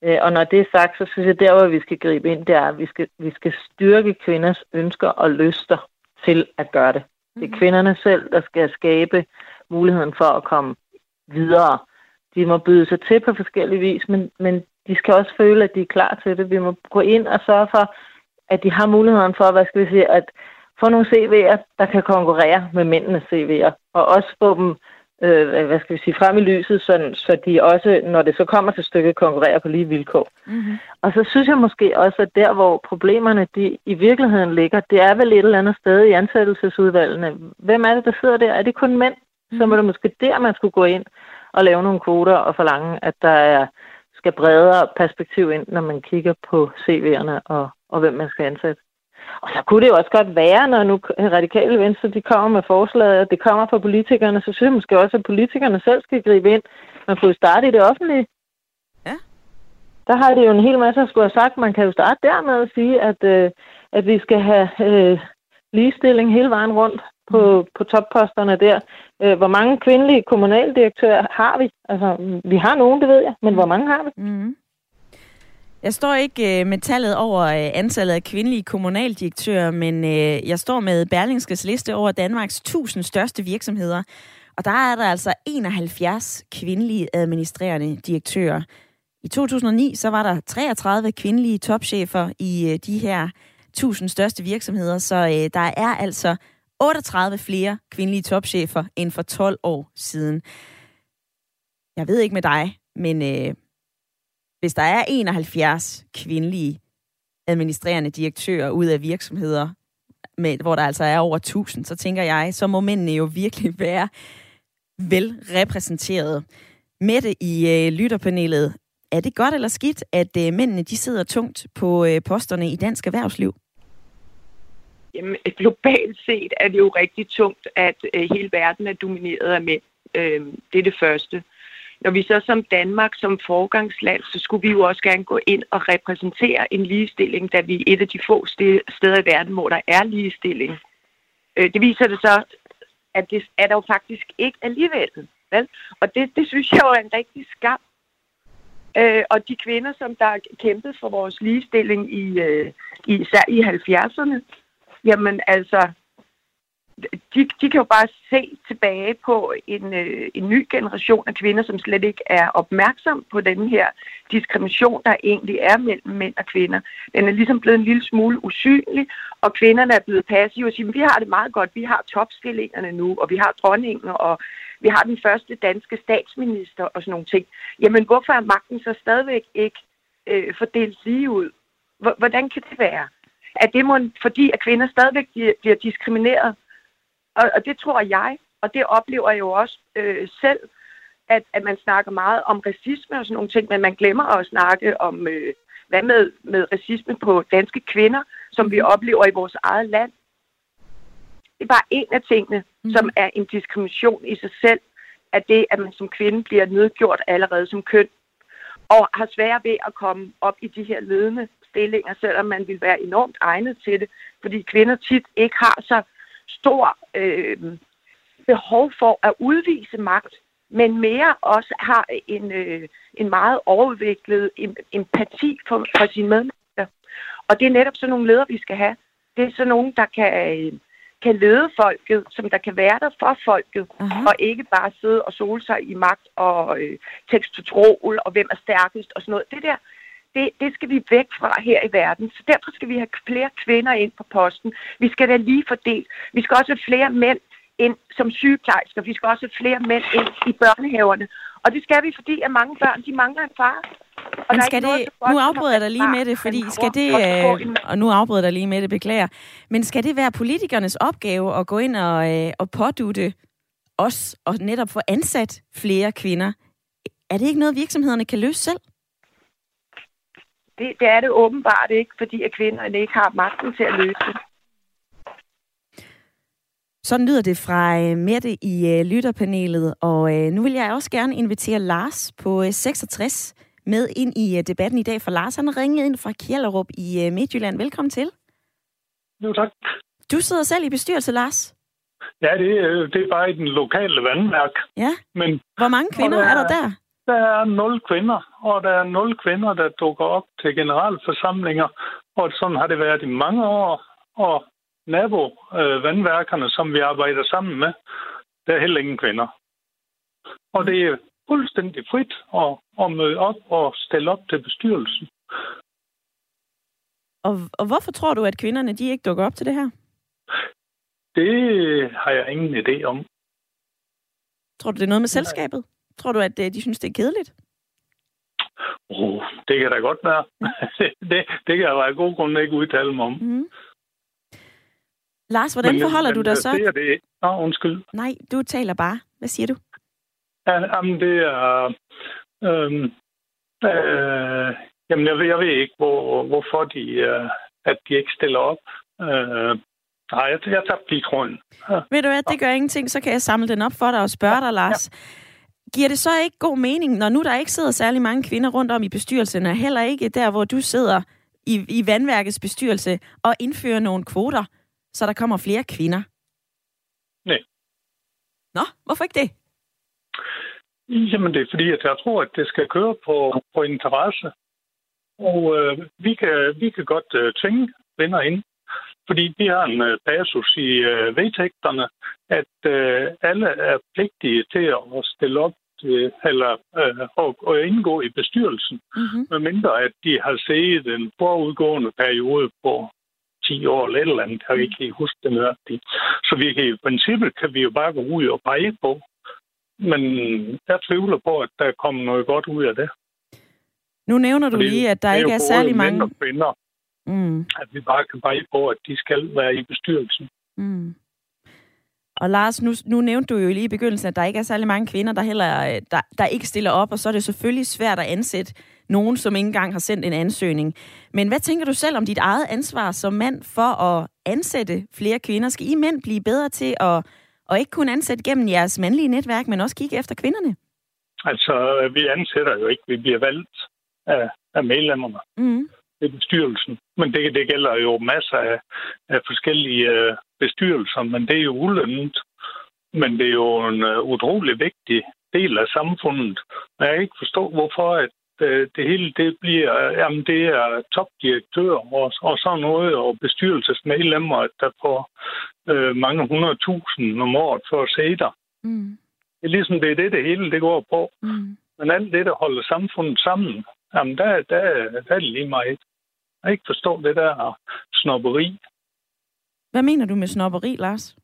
Øh, og når det er sagt, så synes jeg, der hvor vi skal gribe ind, det er, at vi skal, vi skal styrke kvinders ønsker og lyster til at gøre det. Det er mhm. kvinderne selv, der skal skabe muligheden for at komme videre. De må byde sig til på forskellige vis, men, men de skal også føle, at de er klar til det. Vi må gå ind og sørge for, at de har muligheden for, hvad skal vi sige, at få nogle CV'er, der kan konkurrere med mændenes CV'er, og også få dem øh, hvad skal vi sige, frem i lyset, sådan, så de også, når det så kommer til stykket, konkurrerer på lige vilkår. Mm-hmm. Og så synes jeg måske også, at der, hvor problemerne de i virkeligheden ligger, det er vel et eller andet sted i ansættelsesudvalgene. Hvem er det, der sidder der? Er det kun mænd? Mm-hmm. Så må det måske der, man skulle gå ind og lave nogle kvoter og forlange, at der er, skal bredere perspektiv ind, når man kigger på CV'erne og, og hvem man skal ansætte. Og så kunne det jo også godt være, når nu radikale venstre de kommer med forslaget, og det kommer fra politikerne, så synes jeg måske også, at politikerne selv skal gribe ind. Man kunne jo starte i det offentlige. Ja. Der har det jo en hel masse at skulle have sagt. Man kan jo starte der med at sige, at, øh, at vi skal have øh, ligestilling hele vejen rundt på, på topposterne der. Øh, hvor mange kvindelige kommunaldirektører har vi? Altså, vi har nogen, det ved jeg, men hvor mange har vi? Mm. Jeg står ikke øh, med tallet over øh, antallet af kvindelige kommunaldirektører, men øh, jeg står med Berlingskes liste over Danmarks 1000 største virksomheder. Og der er der altså 71 kvindelige administrerende direktører. I 2009 så var der 33 kvindelige topchefer i øh, de her 1000 største virksomheder, så øh, der er altså 38 flere kvindelige topchefer end for 12 år siden. Jeg ved ikke med dig, men øh, hvis der er 71 kvindelige administrerende direktører ud af virksomheder med, hvor der altså er over 1000, så tænker jeg, så må mændene jo virkelig være velrepræsenteret. Med Mette i øh, lytterpanelet, er det godt eller skidt, at øh, mændene de sidder tungt på øh, posterne i dansk erhvervsliv? Jamen, globalt set er det jo rigtig tungt, at øh, hele verden er domineret af mænd. Øh, det er det første. Når vi så som Danmark, som forgangsland, så skulle vi jo også gerne gå ind og repræsentere en ligestilling, da vi er et af de få steder i verden, hvor der er ligestilling. Øh, det viser det så, at det er der jo faktisk ikke alligevel. Vel? Og det, det synes jeg jo er en rigtig skam. Øh, og de kvinder, som der kæmpede for vores ligestilling i, øh, i især i 70'erne, jamen altså, de, de kan jo bare se tilbage på en, øh, en ny generation af kvinder, som slet ikke er opmærksom på den her diskrimination, der egentlig er mellem mænd og kvinder. Den er ligesom blevet en lille smule usynlig, og kvinderne er blevet passive og siger, vi har det meget godt, vi har topstillingerne nu, og vi har dronningen, og vi har den første danske statsminister og sådan nogle ting. Jamen, hvorfor er magten så stadigvæk ikke øh, fordelt lige ud? Hvordan kan det være? At det må, fordi at kvinder stadigvæk bliver diskrimineret og, og det tror jeg, og det oplever jeg jo også øh, selv, at, at man snakker meget om racisme og sådan nogle ting, men man glemmer at snakke om, øh, hvad med, med racisme på danske kvinder, som vi mhm. oplever i vores eget land. Det er bare en af tingene, mm. som er en diskrimination i sig selv, at det, at man som kvinde bliver nedgjort allerede som køn, og har svært ved at komme op i de her ledende stillinger, selvom man vil være enormt egnet til det, fordi kvinder tit ikke har så stor øh, behov for at udvise magt, men mere også har en, øh, en meget overudviklet empati for, for sine medmennesker. Og det er netop sådan nogle ledere, vi skal have. Det er sådan nogle, der kan, øh, kan lede folket, som der kan være der for folket, uh-huh. og ikke bare sidde og sole sig i magt og øh, tekstotrol og hvem er stærkest og sådan noget. Det der, det, det skal vi væk fra her i verden. Så derfor skal vi have flere kvinder ind på posten. Vi skal da lige fordelt. Vi skal også have flere mænd ind som sygeplejersker. Vi skal også have flere mænd ind i børnehaverne. Og det skal vi, fordi at mange børn, de mangler en far. Og Men skal det, nu afbryder jeg dig lige med det, fordi skal det, øh, og nu afbryder jeg dig lige med det, beklager. Men skal det være politikernes opgave at gå ind og, øh, og pådute os og netop få ansat flere kvinder? Er det ikke noget, virksomhederne kan løse selv? Det, det er det åbenbart ikke, fordi at kvinderne ikke har magten til at løse det. Sådan lyder det fra øh, Mette i øh, lytterpanelet, og øh, nu vil jeg også gerne invitere Lars på 66 med ind i debatten i dag, for Lars han ringet ind fra Kjellerup i Midtjylland. Velkommen til. Jo, tak. Du sidder selv i bestyrelse, Lars. Ja, det, det er bare i den lokale vandværk. Ja. Men, Hvor mange kvinder er, er der der? Der er nul kvinder, og der er nul kvinder, der dukker op til generalforsamlinger. Og sådan har det været i mange år. Og nabo øh, vandværkerne, som vi arbejder sammen med, der er heller ingen kvinder. Og det er fuldstændig frit at, at møde op og stille op til bestyrelsen. Og, og hvorfor tror du, at kvinderne de ikke dukker op til det her? Det har jeg ingen idé om. Tror du, det er noget med selskabet? Tror du, at øh, de synes, det er kedeligt? Oh, det kan da godt være. det, det kan jeg af god grund ikke udtale mig om. Mm. Lars, hvordan men, forholder men, du dig så? Det er det. Nå, undskyld. Nej, du taler bare. Hvad siger du? Ja, jamen, det er... Øhm, øh, jamen, jeg ved, jeg ved ikke, hvor, hvorfor de, øh, at de ikke stiller op. Øh, nej, jeg, jeg tabte lige tråden. Ja. Ved du hvad, det gør ingenting. Så kan jeg samle den op for dig og spørge dig, Lars. Ja. Giver det så ikke god mening, når nu der ikke sidder særlig mange kvinder rundt om i bestyrelsen, og heller ikke der, hvor du sidder i, i vandværkets bestyrelse, og indfører nogle kvoter, så der kommer flere kvinder? Nej. Nå, hvorfor ikke det? Jamen, det er fordi, at jeg tror, at det skal køre på, på interesse. Og øh, vi, kan, vi kan godt øh, tvinge kvinder ind, fordi vi har en øh, passus i øh, vedtægterne, at øh, alle er pligtige til at stille op til, eller øh, og, og indgå i bestyrelsen, mm-hmm. medmindre at de har set en forudgående periode på 10 år eller et eller andet, jeg ikke helt huske det nøjagtigt. Så vi kan, i princippet kan vi jo bare gå ud og pege på. Men jeg tvivler på, at der kommer noget godt ud af det. Nu nævner du Fordi lige, at der ikke er, er særlig mange... Kvinder. Mm. At vi bare kan bare på, at de skal være i bestyrelsen. Mm. Og Lars, nu, nu nævnte du jo lige i begyndelsen, at der ikke er særlig mange kvinder, der heller øh, der, der ikke stiller op, og så er det selvfølgelig svært at ansætte nogen, som ikke engang har sendt en ansøgning. Men hvad tænker du selv om dit eget ansvar som mand for at ansætte flere kvinder? Skal I mænd blive bedre til at, at ikke kun ansætte gennem jeres mandlige netværk, men også kigge efter kvinderne? Altså, vi ansætter jo ikke. Vi bliver valgt af, af medlemmerne. Mm i bestyrelsen. Men det, det gælder jo masser af, af forskellige øh, bestyrelser, men det er jo ulønnet. Men det er jo en uh, utrolig vigtig del af samfundet. Og jeg kan ikke forstå, hvorfor at, uh, det hele det bliver, jamen det er topdirektør og, og sådan noget, og bestyrelsesmedlemmer, der får uh, mange hundredtusind om året for at se der. Mm. Det er ligesom det er det, det hele det går på. Mm. Men alt det, der holder samfundet sammen, jamen der, der, der er det lige meget. Jeg ikke forstå det der snopperi. Hvad mener du med snopperi, Lars?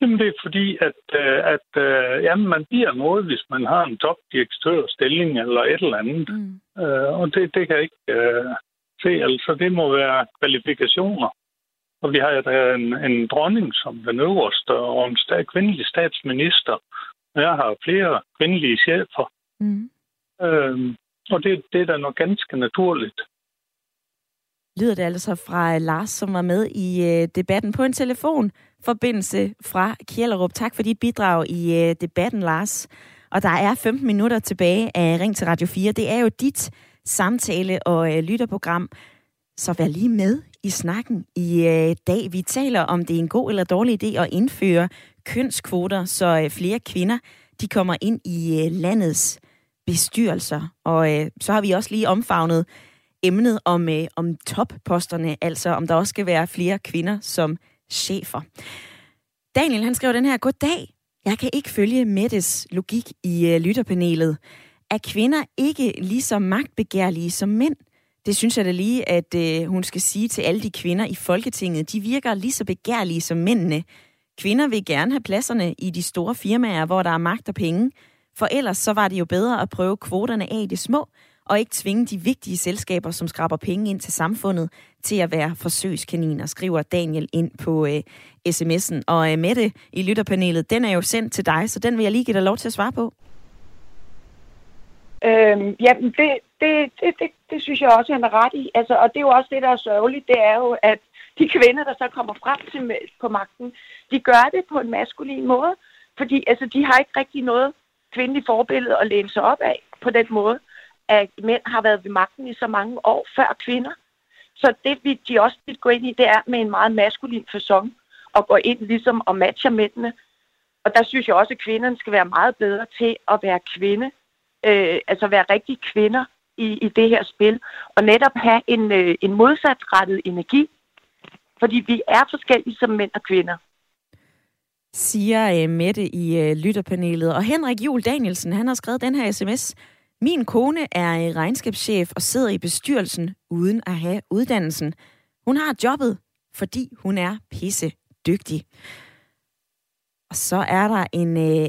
Jamen, det er fordi, at, øh, at øh, jamen, man bliver noget, hvis man har en topdirektørstilling eller et eller andet. Mm. Uh, og det, det kan jeg ikke uh, se. Altså, det må være kvalifikationer. Og vi har en, en dronning som den øverste, og en stat, kvindelig statsminister. Og jeg har flere kvindelige chefer. Mm. Uh, og det, det er da noget ganske naturligt lyder det altså fra øh, Lars, som var med i øh, debatten på en telefonforbindelse fra Kjellerup. Tak for dit bidrag i øh, debatten, Lars. Og der er 15 minutter tilbage af Ring til Radio 4. Det er jo dit samtale- og øh, lytterprogram. Så vær lige med i snakken i øh, dag. Vi taler om, det er en god eller dårlig idé at indføre kønskvoter, så øh, flere kvinder de kommer ind i landets bestyrelser. Og så har vi også lige omfavnet emnet om, øh, om topposterne, altså om der også skal være flere kvinder som chefer. Daniel, han skrev den her, Goddag, jeg kan ikke følge Mettes logik i øh, lytterpanelet. Er kvinder ikke lige så magtbegærlige som mænd? Det synes jeg da lige, at øh, hun skal sige til alle de kvinder i Folketinget. De virker lige så begærlige som mændene. Kvinder vil gerne have pladserne i de store firmaer, hvor der er magt og penge. For ellers så var det jo bedre at prøve kvoterne af i det små, og ikke tvinge de vigtige selskaber, som skraber penge ind til samfundet, til at være forsøgskaniner, skriver Daniel ind på øh, sms'en. Og øh, Mette i lytterpanelet, den er jo sendt til dig, så den vil jeg lige give dig lov til at svare på. Øhm, ja, det, det, det, det, det synes jeg også, han er ret i. Altså, og det er jo også det, der er sørgeligt, det er jo, at de kvinder, der så kommer frem til på magten, de gør det på en maskulin måde, fordi altså, de har ikke rigtig noget kvindeligt forbillede at læne sig op af på den måde at mænd har været ved magten i så mange år før kvinder. Så det, vi, de også vil gå ind i, det er med en meget maskulin fasong og gå ind ligesom og matche mændene. Og der synes jeg også, at kvinderne skal være meget bedre til at være kvinde, øh, altså være rigtig kvinder i, i det her spil, og netop have en, øh, en modsatrettet energi, fordi vi er forskellige som mænd og kvinder siger øh, Mette i øh, lytterpanelet. Og Henrik Jul Danielsen, han har skrevet den her sms. Min kone er øh, regnskabschef og sidder i bestyrelsen uden at have uddannelsen. Hun har jobbet, fordi hun er pisse dygtig. Og så er der en øh,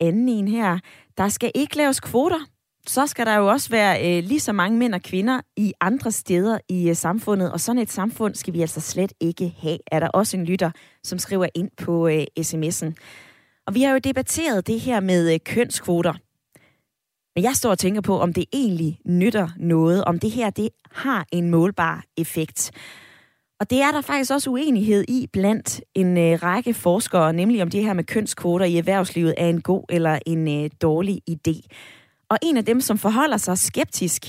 anden en her. Der skal ikke laves kvoter. Så skal der jo også være øh, lige så mange mænd og kvinder i andre steder i øh, samfundet. Og sådan et samfund skal vi altså slet ikke have. Er der også en lytter, som skriver ind på øh, sms'en. Og vi har jo debatteret det her med øh, kønskvoter. Men jeg står og tænker på, om det egentlig nytter noget, om det her det har en målbar effekt. Og det er der faktisk også uenighed i blandt en øh, række forskere, nemlig om det her med kønskvoter i erhvervslivet er en god eller en øh, dårlig idé. Og en af dem, som forholder sig skeptisk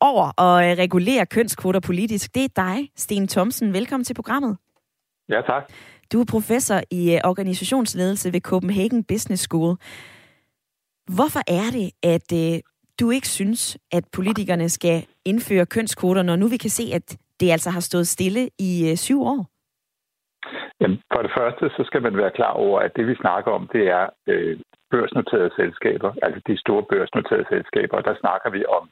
over at øh, regulere kønskvoter politisk, det er dig, Sten Thomsen. Velkommen til programmet. Ja, tak. Du er professor i øh, organisationsledelse ved Copenhagen Business School. Hvorfor er det, at øh, du ikke synes, at politikerne skal indføre kønskvoter, når nu vi kan se, at det altså har stået stille i øh, syv år? Jamen, for det første, så skal man være klar over, at det vi snakker om, det er øh, børsnoterede selskaber, altså de store børsnoterede selskaber, og der snakker vi om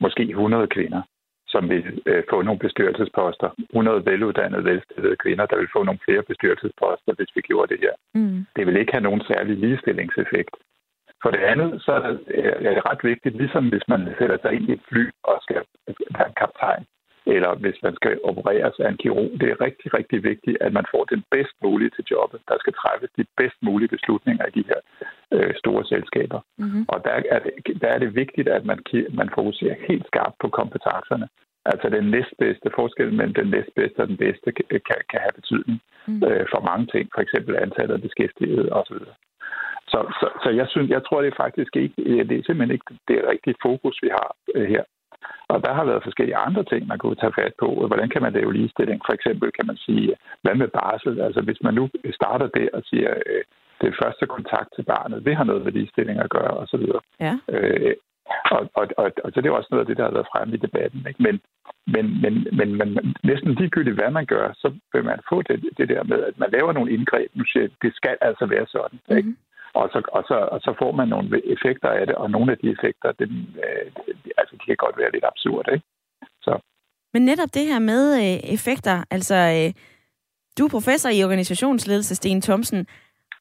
måske 100 kvinder, som vil øh, få nogle bestyrelsesposter. 100 veluddannede, velstillede kvinder, der vil få nogle flere bestyrelsesposter, hvis vi gjorde det her. Mm. Det vil ikke have nogen særlig ligestillingseffekt. For det andet, så er det ret vigtigt, ligesom hvis man sætter sig ind i et fly og skal være en kaptajn, eller hvis man skal opereres af en kirurg. Det er rigtig, rigtig vigtigt, at man får den bedst mulige til jobbet. Der skal træffes de bedst mulige beslutninger i de her øh, store selskaber. Mm-hmm. Og der er, det, der er det vigtigt, at man, man fokuserer helt skarpt på kompetencerne. Altså den næstbedste forskel mellem den næstbedste og den bedste kan, kan have betydning mm. øh, for mange ting, for eksempel antallet af beskæftigede osv. Så, så, så jeg synes, jeg tror det er faktisk ikke, det er simpelthen ikke det rigtige fokus, vi har øh, her. Og der har været forskellige andre ting, man kunne tage fat på. Hvordan kan man lave ligestilling? For eksempel kan man sige, hvad med barsel? Altså hvis man nu starter der og siger, øh, det første kontakt til barnet, det har noget med ligestilling at gøre osv. Ja. Øh, og, og, og, og så det er også noget af det, der har været fremme i debatten. Ikke? Men, men, men, men, men næsten ligegyldigt, hvad man gør, så vil man få det, det der med, at man laver nogle indgreb. Nu siger det skal altså være sådan. Mm-hmm. Og, så, og, så, og så får man nogle effekter af det, og nogle af de effekter, dem, øh, altså, de kan godt være lidt absurde. Ikke? Så. Men netop det her med øh, effekter, altså øh, du er professor i organisationsledelse, Sten Thomsen.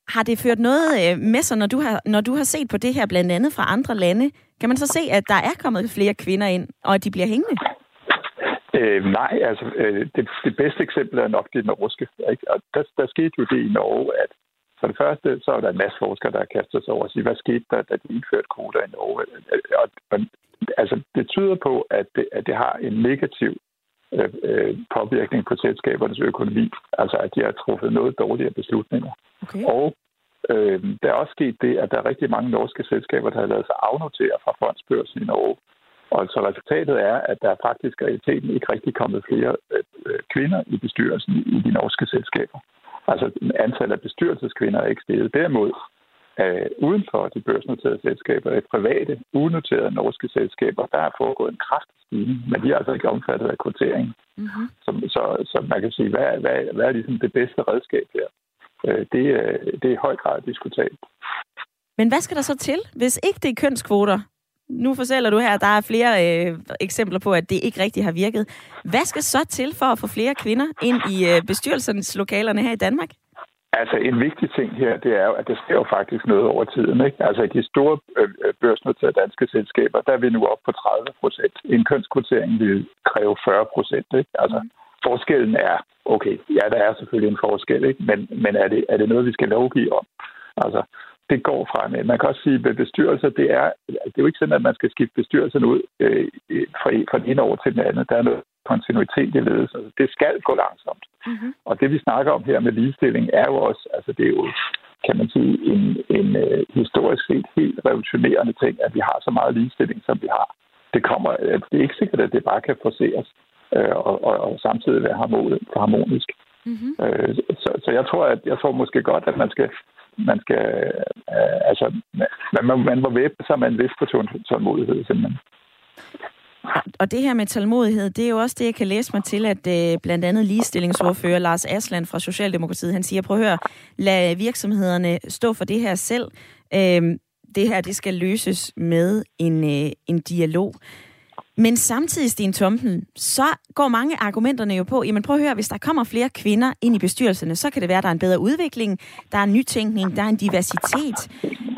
Har det ført noget øh, med sig, når du, har, når du har set på det her blandt andet fra andre lande? Kan man så se, at der er kommet flere kvinder ind, og at de bliver hængende? Øh, nej, altså øh, det, det bedste eksempel er nok det norske. Ikke? Og der, der skete jo det i Norge, at for det første, så er der en masse forskere, der har kastet sig over og sige, hvad skete der, da de indførte kvoter i Norge? Og, og, altså, det tyder på, at det, at det har en negativ øh, øh, påvirkning på selskabernes økonomi. Altså, at de har truffet noget dårligere beslutninger. Okay. Og øh, der er også sket det, at der er rigtig mange norske selskaber, der har lavet sig afnotere fra fondsbørsen i Norge. Og så resultatet er, at der er faktisk i realiteten ikke rigtig kommet flere øh, øh kvinder i bestyrelsen i de norske selskaber. Altså antallet af bestyrelseskvinder er ikke steget. Derimod øh, uden for de børsnoterede selskaber, et private, unoterede norske selskaber, der er foregået en kraftig stigning, men de er altså ikke omfattet af kvotering. Mm-hmm. Så, så, så man kan sige, hvad, hvad, hvad er ligesom det bedste redskab her? Øh, det, det er i høj grad diskutabelt. Men hvad skal der så til, hvis ikke det er kønskvoter? Nu fortæller du her, at der er flere øh, eksempler på, at det ikke rigtig har virket. Hvad skal så til for at få flere kvinder ind i øh, bestyrelsens lokalerne her i Danmark? Altså en vigtig ting her, det er jo, at der sker jo faktisk noget over tiden. Ikke? Altså i de store øh, øh børsnoterede danske selskaber, der er vi nu op på 30 procent. En kønskvotering vil kræve 40 procent. Altså forskellen er, okay, ja, der er selvfølgelig en forskel, ikke? men, men er, det, er det noget, vi skal lovgive om? Altså, det går fremad. Man kan også sige, at bestyrelser, det er, det er jo ikke sådan, at man skal skifte bestyrelsen ud øh, fra, fra den ene år til den anden. Der er noget kontinuitet i ledelsen. Altså, det skal gå langsomt. Mm-hmm. Og det, vi snakker om her med ligestilling, er jo også, altså det er jo, kan man sige, en, en uh, historisk set helt revolutionerende ting, at vi har så meget ligestilling, som vi har. Det, kommer, det er ikke sikkert, at det bare kan forseres uh, og, og, og samtidig være harmonisk. Mm-hmm. Uh, så, så jeg tror, at jeg tror måske godt, at man skal man skal, øh, altså, man, man må væbne sig med en vis på tålmodighed, simpelthen. Og det her med tålmodighed, det er jo også det, jeg kan læse mig til, at øh, blandt andet ligestillingsordfører Lars Asland fra Socialdemokratiet, han siger, prøv at høre, lad virksomhederne stå for det her selv. Øh, det her, det skal løses med en, øh, en dialog. Men samtidig, Sten Thomsen, så går mange argumenterne jo på, jamen prøv at høre, hvis der kommer flere kvinder ind i bestyrelserne, så kan det være, at der er en bedre udvikling, der er en nytænkning, der er en diversitet.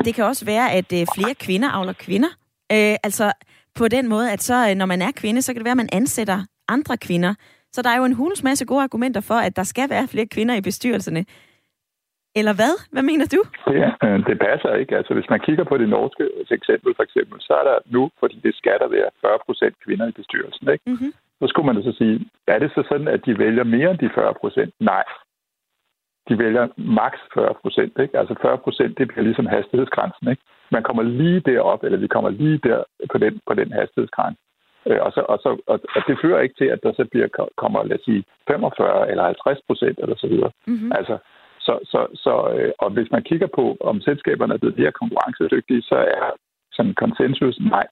Det kan også være, at øh, flere kvinder avler kvinder. Øh, altså på den måde, at så, øh, når man er kvinde, så kan det være, at man ansætter andre kvinder. Så der er jo en hulens masse gode argumenter for, at der skal være flere kvinder i bestyrelserne. Eller hvad? Hvad mener du? Ja, øh, det passer ikke. Altså, hvis man kigger på det norske eksempel, for eksempel, så er der nu, fordi det skal der være 40 procent kvinder i bestyrelsen, ikke? Mm-hmm. Så skulle man så sige, er det så sådan, at de vælger mere end de 40 procent? Nej. De vælger maks 40 procent? Altså 40 procent, det bliver ligesom hastighedsgrænsen, ikke? Man kommer lige derop, eller vi kommer lige der på den, på den hastighedsgrænse. Øh, og, så, og, så, og, og det fører ikke til, at der så bliver, kommer, lad os sige, 45 eller 50 procent eller så videre. Mm-hmm. Altså, så, så, så, øh, og hvis man kigger på, om selskaberne er blevet mere konkurrencedygtige, så er sådan konsensus, nej,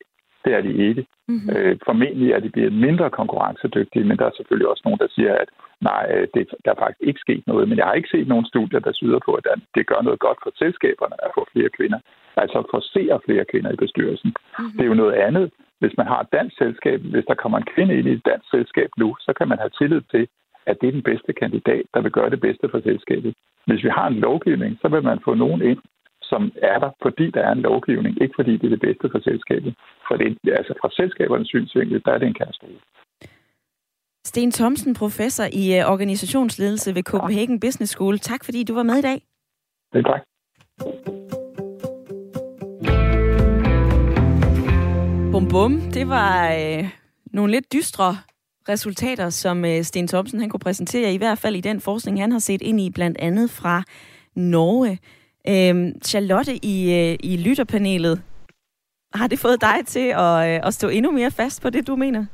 det er de ikke. Mm-hmm. Øh, formentlig er de blevet mindre konkurrencedygtige, men der er selvfølgelig også nogen, der siger, at nej, øh, det, der er faktisk ikke sket noget. Men jeg har ikke set nogen studier, der syder på, at det gør noget godt for selskaberne at få flere kvinder. Altså at forcere flere kvinder i bestyrelsen. Mm-hmm. Det er jo noget andet. Hvis man har et dansk selskab, hvis der kommer en kvinde ind i et dansk selskab nu, så kan man have tillid til, at det er den bedste kandidat, der vil gøre det bedste for selskabet. Hvis vi har en lovgivning, så vil man få nogen ind, som er der, fordi der er en lovgivning, ikke fordi det er det bedste for selskabet. For det, altså fra selskabernes synsvinkel, der er det en katastrofe. Sten Thomsen, professor i øh, organisationsledelse ved Copenhagen Business School. Tak fordi du var med i dag. Det tak. Bum bum, det var øh, nogle lidt dystre resultater, som øh, Sten Thomsen han kunne præsentere, i hvert fald i den forskning, han har set ind i, blandt andet fra Norge. Øh, Charlotte i, øh, i lytterpanelet, har det fået dig til at, øh, at stå endnu mere fast på det, du mener?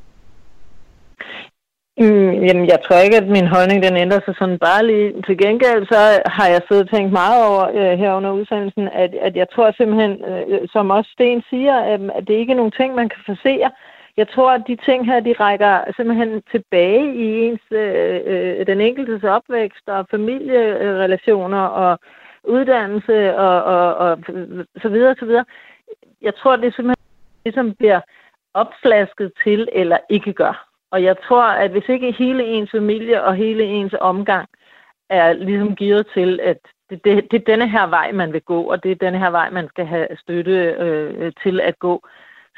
Mm, jamen, jeg tror ikke, at min holdning den ændrer sig sådan bare lige. Til gengæld så har jeg siddet og tænkt meget over øh, her under udsendelsen, at, at jeg tror simpelthen, øh, som også Sten siger, at, at det ikke er nogen ting, man kan forsere. Jeg tror, at de ting her, de rækker simpelthen tilbage i ens, øh, øh, den enkeltes opvækst og familierelationer og uddannelse og, og, og så videre, så videre. Jeg tror, det simpelthen ligesom bliver opflasket til eller ikke gør. Og jeg tror, at hvis ikke hele ens familie og hele ens omgang er ligesom givet til, at det, det, det er denne her vej, man vil gå, og det er denne her vej, man skal have støtte øh, til at gå,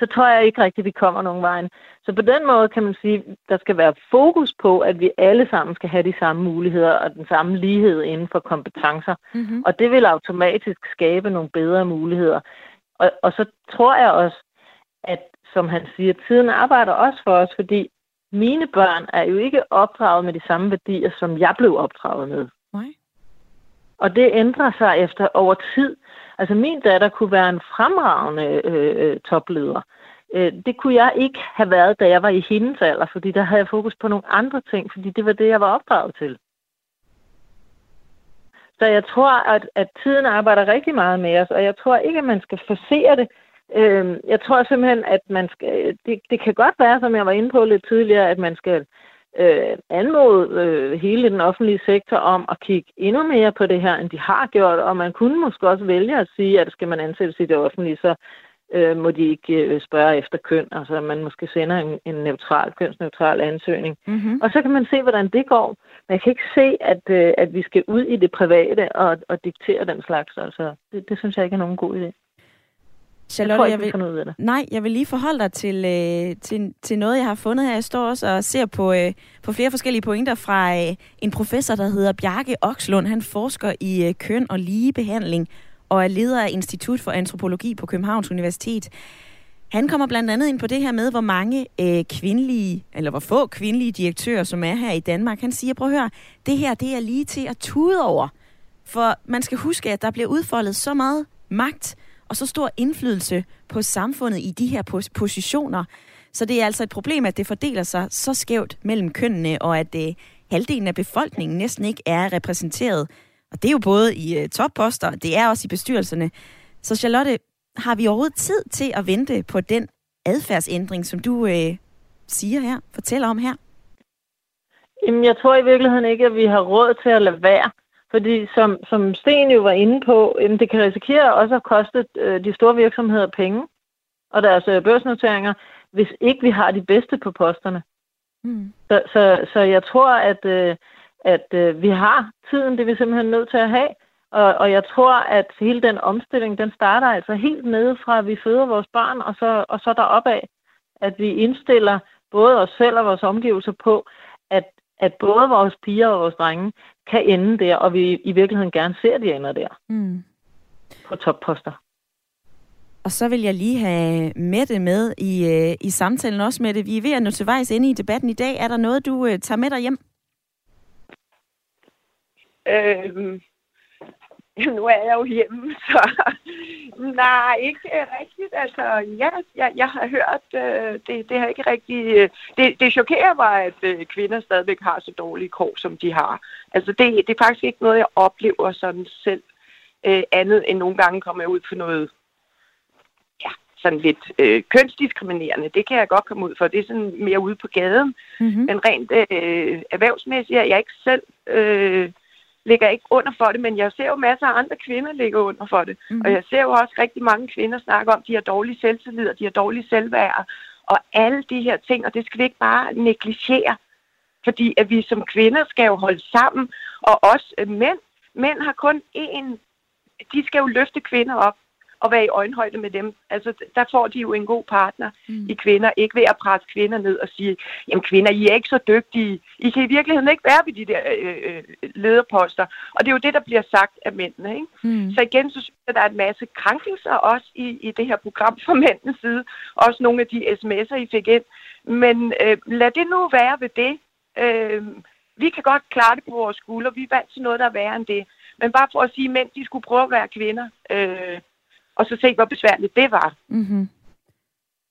så tror jeg ikke rigtigt, at vi kommer nogen vejen. Så på den måde kan man sige, at der skal være fokus på, at vi alle sammen skal have de samme muligheder og den samme lighed inden for kompetencer. Mm-hmm. Og det vil automatisk skabe nogle bedre muligheder. Og, og så tror jeg også, at som han siger, tiden arbejder også for os, fordi mine børn er jo ikke opdraget med de samme værdier, som jeg blev opdraget med. Nej. Og det ændrer sig efter over tid. Altså min datter kunne være en fremragende øh, øh, topleder. Øh, det kunne jeg ikke have været, da jeg var i hendes alder, fordi der havde jeg fokus på nogle andre ting, fordi det var det, jeg var opdraget til. Så jeg tror, at, at tiden arbejder rigtig meget med os, og jeg tror ikke, at man skal forsere det. Øh, jeg tror simpelthen, at man skal, øh, det, det kan godt være, som jeg var inde på lidt tidligere, at man skal øh, anmode øh, hele den offentlige sektor om at kigge endnu mere på det her, end de har gjort, og man kunne måske også vælge at sige, at skal man ansættes i det offentlige, så øh, må de ikke øh, spørge efter køn, altså man måske sender en, en neutral, kønsneutral ansøgning. Mm-hmm. Og så kan man se, hvordan det går. Men jeg kan ikke se, at, øh, at vi skal ud i det private og, og diktere den slags. Altså, det, det synes jeg ikke er nogen god idé. Charlotte, jeg, jeg, vil, ud af det. Nej, jeg vil lige forholde dig til, øh, til, til noget, jeg har fundet her. Jeg står også og ser på, øh, på flere forskellige pointer fra øh, en professor, der hedder Bjarke Okslund. Han forsker i øh, køn og ligebehandling og er leder af Institut for Antropologi på Københavns Universitet. Han kommer blandt andet ind på det her med, hvor mange øh, kvindelige, eller hvor få kvindelige direktører, som er her i Danmark. Han siger, prøv at høre, det her det er lige til at tude over. For man skal huske, at der bliver udfoldet så meget magt og så stor indflydelse på samfundet i de her pos- positioner. Så det er altså et problem, at det fordeler sig så skævt mellem kønnene, og at øh, halvdelen af befolkningen næsten ikke er repræsenteret. Og det er jo både i øh, topposter, det er også i bestyrelserne. Så Charlotte, har vi overhovedet tid til at vente på den adfærdsændring, som du øh, siger her, fortæller om her? Jamen, jeg tror i virkeligheden ikke, at vi har råd til at lade være. Fordi som, som Sten jo var inde på, jamen det kan risikere også at koste øh, de store virksomheder penge og deres øh, børsnoteringer, hvis ikke vi har de bedste på posterne. Mm. Så, så, så jeg tror, at, øh, at øh, vi har tiden, det er vi simpelthen nødt til at have. Og, og jeg tror, at hele den omstilling, den starter altså helt nede fra, at vi føder vores børn, og så, og så deropad. At vi indstiller både os selv og vores omgivelser på, at at både vores piger og vores drenge kan ende der, og vi i virkeligheden gerne ser, at de ender der. Mm. På topposter. Og så vil jeg lige have Mette med i, øh, i samtalen også, Mette. Vi er ved at nå til vejs inde i debatten i dag. Er der noget, du øh, tager med dig hjem? Øhm, nu er jeg jo hjemme, så nej, ikke rigtigt. Altså, ja, jeg, jeg har hørt, øh, det, det har ikke rigtig... Øh, det, det chokerer mig, at øh, kvinder stadigvæk har så dårlige kår, som de har. Altså, det, det er faktisk ikke noget, jeg oplever sådan selv. Øh, andet end nogle gange kommer jeg ud for noget ja, sådan lidt øh, kønsdiskriminerende. Det kan jeg godt komme ud for. Det er sådan mere ude på gaden. Mm-hmm. Men rent øh, erhvervsmæssigt er jeg ikke selv... Øh, ligger ikke under for det, men jeg ser jo masser af andre kvinder ligger under for det. Mm. Og jeg ser jo også rigtig mange kvinder snakke om, at de har dårlig selvtillid, og de har dårlig selvværd, og alle de her ting, og det skal vi ikke bare negligere. Fordi at vi som kvinder skal jo holde sammen, og også mænd. Mænd har kun én, de skal jo løfte kvinder op. at være i øjenhøjde med dem. Altså, der får de jo en god partner mm. i kvinder. Ikke ved at presse kvinder ned og sige, jamen kvinder, I er ikke så dygtige. I kan i virkeligheden ikke være ved de der øh, øh, lederposter. Og det er jo det, der bliver sagt af mændene. Ikke? Mm. Så igen, så synes jeg, at der er en masse krænkelser også i, i det her program fra mændenes side. Også nogle af de sms'er, I fik ind. Men øh, lad det nu være ved det. Øh, vi kan godt klare det på vores skulder. Vi er vant til noget, der er værre end det. Men bare for at sige, at mænd de skulle prøve at være kvinder. Øh, og så se, hvor besværligt det var. Mm-hmm.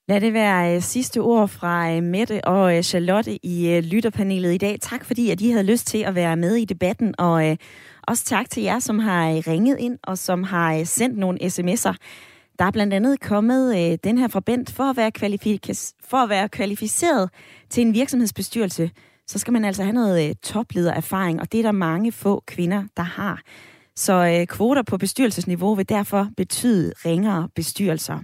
Lad det være uh, sidste ord fra uh, Mette og uh, Charlotte i uh, lytterpanelet i dag. Tak fordi, at I havde lyst til at være med i debatten, og uh, også tak til jer, som har uh, ringet ind og som har uh, sendt nogle sms'er. Der er blandt andet kommet den her fra Bent, for at, være for at være kvalificeret til en virksomhedsbestyrelse, så skal man altså have noget topledererfaring, og det er der mange få kvinder, der har. Så øh, kvoter på bestyrelsesniveau vil derfor betyde ringere bestyrelser.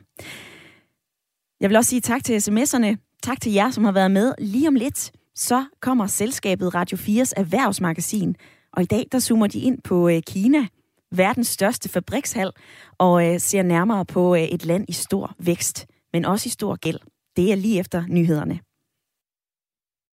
Jeg vil også sige tak til sms'erne. Tak til jer, som har været med. Lige om lidt, så kommer selskabet Radio 4's erhvervsmagasin. Og i dag, der zoomer de ind på øh, Kina, verdens største fabrikshal, og øh, ser nærmere på øh, et land i stor vækst, men også i stor gæld. Det er lige efter nyhederne.